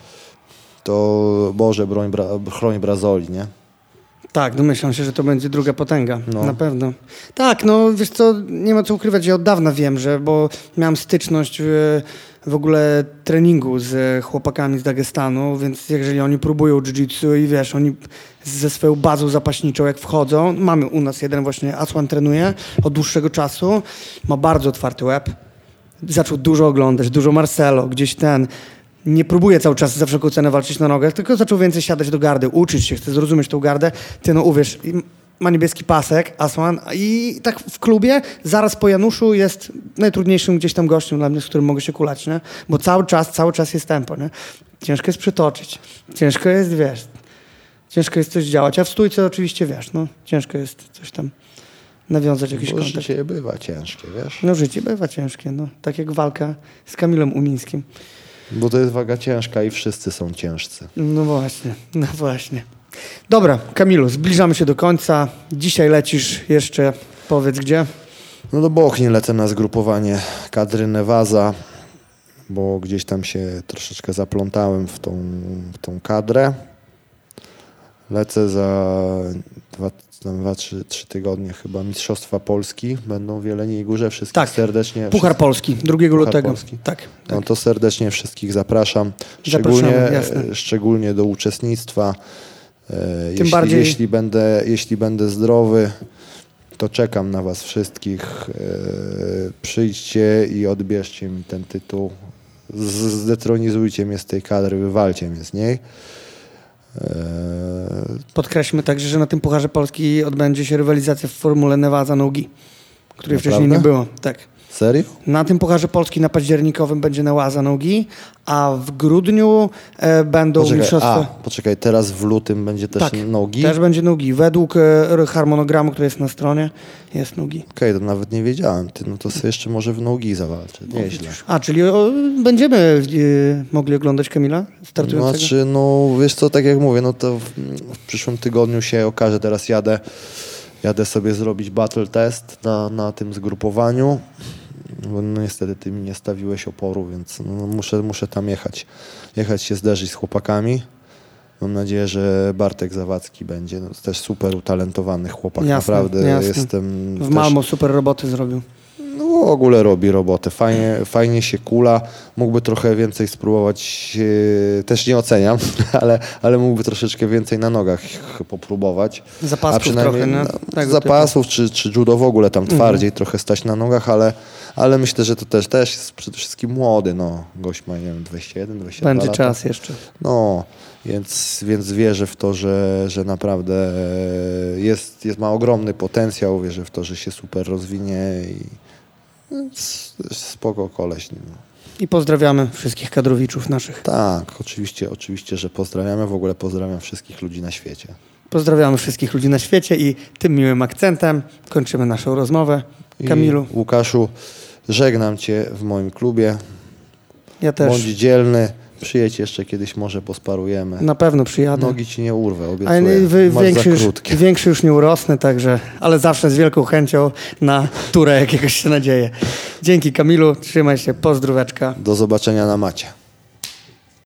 to Boże, broń, bra, chroń Brazoli, nie? Tak, domyślam się, że to będzie druga potęga. No. Na pewno. Tak, no wiesz co, nie ma co ukrywać, ja od dawna wiem, że, bo miałem styczność w, w ogóle treningu z chłopakami z Dagestanu, więc jeżeli oni próbują jiu-jitsu i wiesz, oni ze swoją bazą zapaśniczą, jak wchodzą, mamy u nas jeden właśnie, Aswan trenuje od dłuższego czasu, ma bardzo otwarty łeb, zaczął dużo oglądać, dużo Marcelo, gdzieś ten. Nie próbuje cały czas za wszelką cenę walczyć na nogach, tylko zaczął więcej siadać do gardy, uczyć się, chce zrozumieć tą gardę. Ty no uwierz, ma niebieski pasek, Asman i tak w klubie zaraz po Januszu jest najtrudniejszym gdzieś tam gościem dla mnie, z którym mogę się kulać, nie? Bo cały czas, cały czas jest tempo, nie? Ciężko jest przytoczyć, ciężko jest, wiesz, ciężko jest coś działać, a w stójce oczywiście, wiesz, no, ciężko jest coś tam nawiązać jakiś Bo kontakt. życie bywa ciężkie, wiesz? No życie bywa ciężkie, no. Tak jak walka z Kamilem Umińskim. Bo to jest waga ciężka i wszyscy są ciężcy. No właśnie, no właśnie. Dobra, Kamilu, zbliżamy się do końca. Dzisiaj lecisz jeszcze, powiedz gdzie? No do Bochni lecę na zgrupowanie kadry Nevaza, bo gdzieś tam się troszeczkę zaplątałem w tą, w tą kadrę. Lecę za dwa, tam dwa trzy, trzy tygodnie chyba Mistrzostwa Polski. Będą w Jeleniej Górze. Wszystkich Tak. serdecznie... Puchar Polski, 2 Puchar lutego. Polski. Tak. No to serdecznie wszystkich zapraszam. Szczególnie, e, szczególnie do uczestnictwa. E, jeśli, bardziej- jeśli, będę, jeśli będę zdrowy, to czekam na Was wszystkich. E, Przyjdźcie i odbierzcie mi ten tytuł. Zdetronizujcie mnie z tej kadry, wywalcie mnie z niej. E, Podkreślmy także, że na tym Pucharze Polski odbędzie się rywalizacja w formule Nevaza Nogi, której Naprawdę? wcześniej nie było. Tak. Serio? Na tym Pucharze Polski na październikowym będzie Nevaza Nogi, a w grudniu e, będą Poczekaj, mistrzostwa... a, poczekaj, teraz w lutym będzie też tak, nogi? też będzie Nogi. Według e, harmonogramu, który jest na stronie, jest Nogi. Okej, to nawet nie wiedziałem. Ty, no to sobie jeszcze może w nogi zawalczę. Nieźle. A, czyli o, będziemy e, mogli oglądać Kamila startującego? Znaczy, no wiesz co, tak jak mówię, no to w, w przyszłym tygodniu się okaże, teraz jadę, jadę sobie zrobić battle test na, na tym zgrupowaniu. Bo no niestety ty mi nie stawiłeś oporu, więc no, muszę, muszę tam jechać. Jechać się zderzyć z chłopakami. Mam nadzieję, że Bartek Zawadzki będzie no, też super utalentowany chłopak. Jasne, Naprawdę jasne. jestem W też, Malmo super roboty zrobił. No, w ogóle robi robotę. Fajnie, fajnie się kula. Mógłby trochę więcej spróbować. e, Też nie oceniam, ale, ale mógłby troszeczkę więcej na nogach popróbować. Zapasków trochę, no, Tego zapasów czy, czy judo w ogóle tam twardziej trochę stać na nogach, ale, ale myślę, że to też, też jest przede wszystkim młody. No. Gość ma, nie wiem, 21, 22 Będzie lata. czas jeszcze. No, więc, więc wierzę w to, że, że naprawdę e, jest, jest, ma ogromny potencjał. Wierzę w to, że się super rozwinie i s- spoko koleś. No. I pozdrawiamy wszystkich kadrowiczów naszych. Tak, oczywiście, oczywiście, że pozdrawiamy. W ogóle pozdrawiam wszystkich ludzi na świecie. Pozdrawiamy wszystkich ludzi na świecie i tym miłym akcentem kończymy naszą rozmowę. I Kamilu, Łukaszu, żegnam Cię w moim klubie. ja też Bądź dzielny. Przyjedź jeszcze kiedyś, może posparujemy. na pewno przyjadę. Nogi Ci nie urwę, Ale obiecuję. nie, wy, większy, za już, większy już nie urosnę, także, ale zawsze z wielką chęcią na turę jakiegoś się nadzieję. Dzięki Kamilu, trzymaj się, pozdróweczka. Do zobaczenia na macie.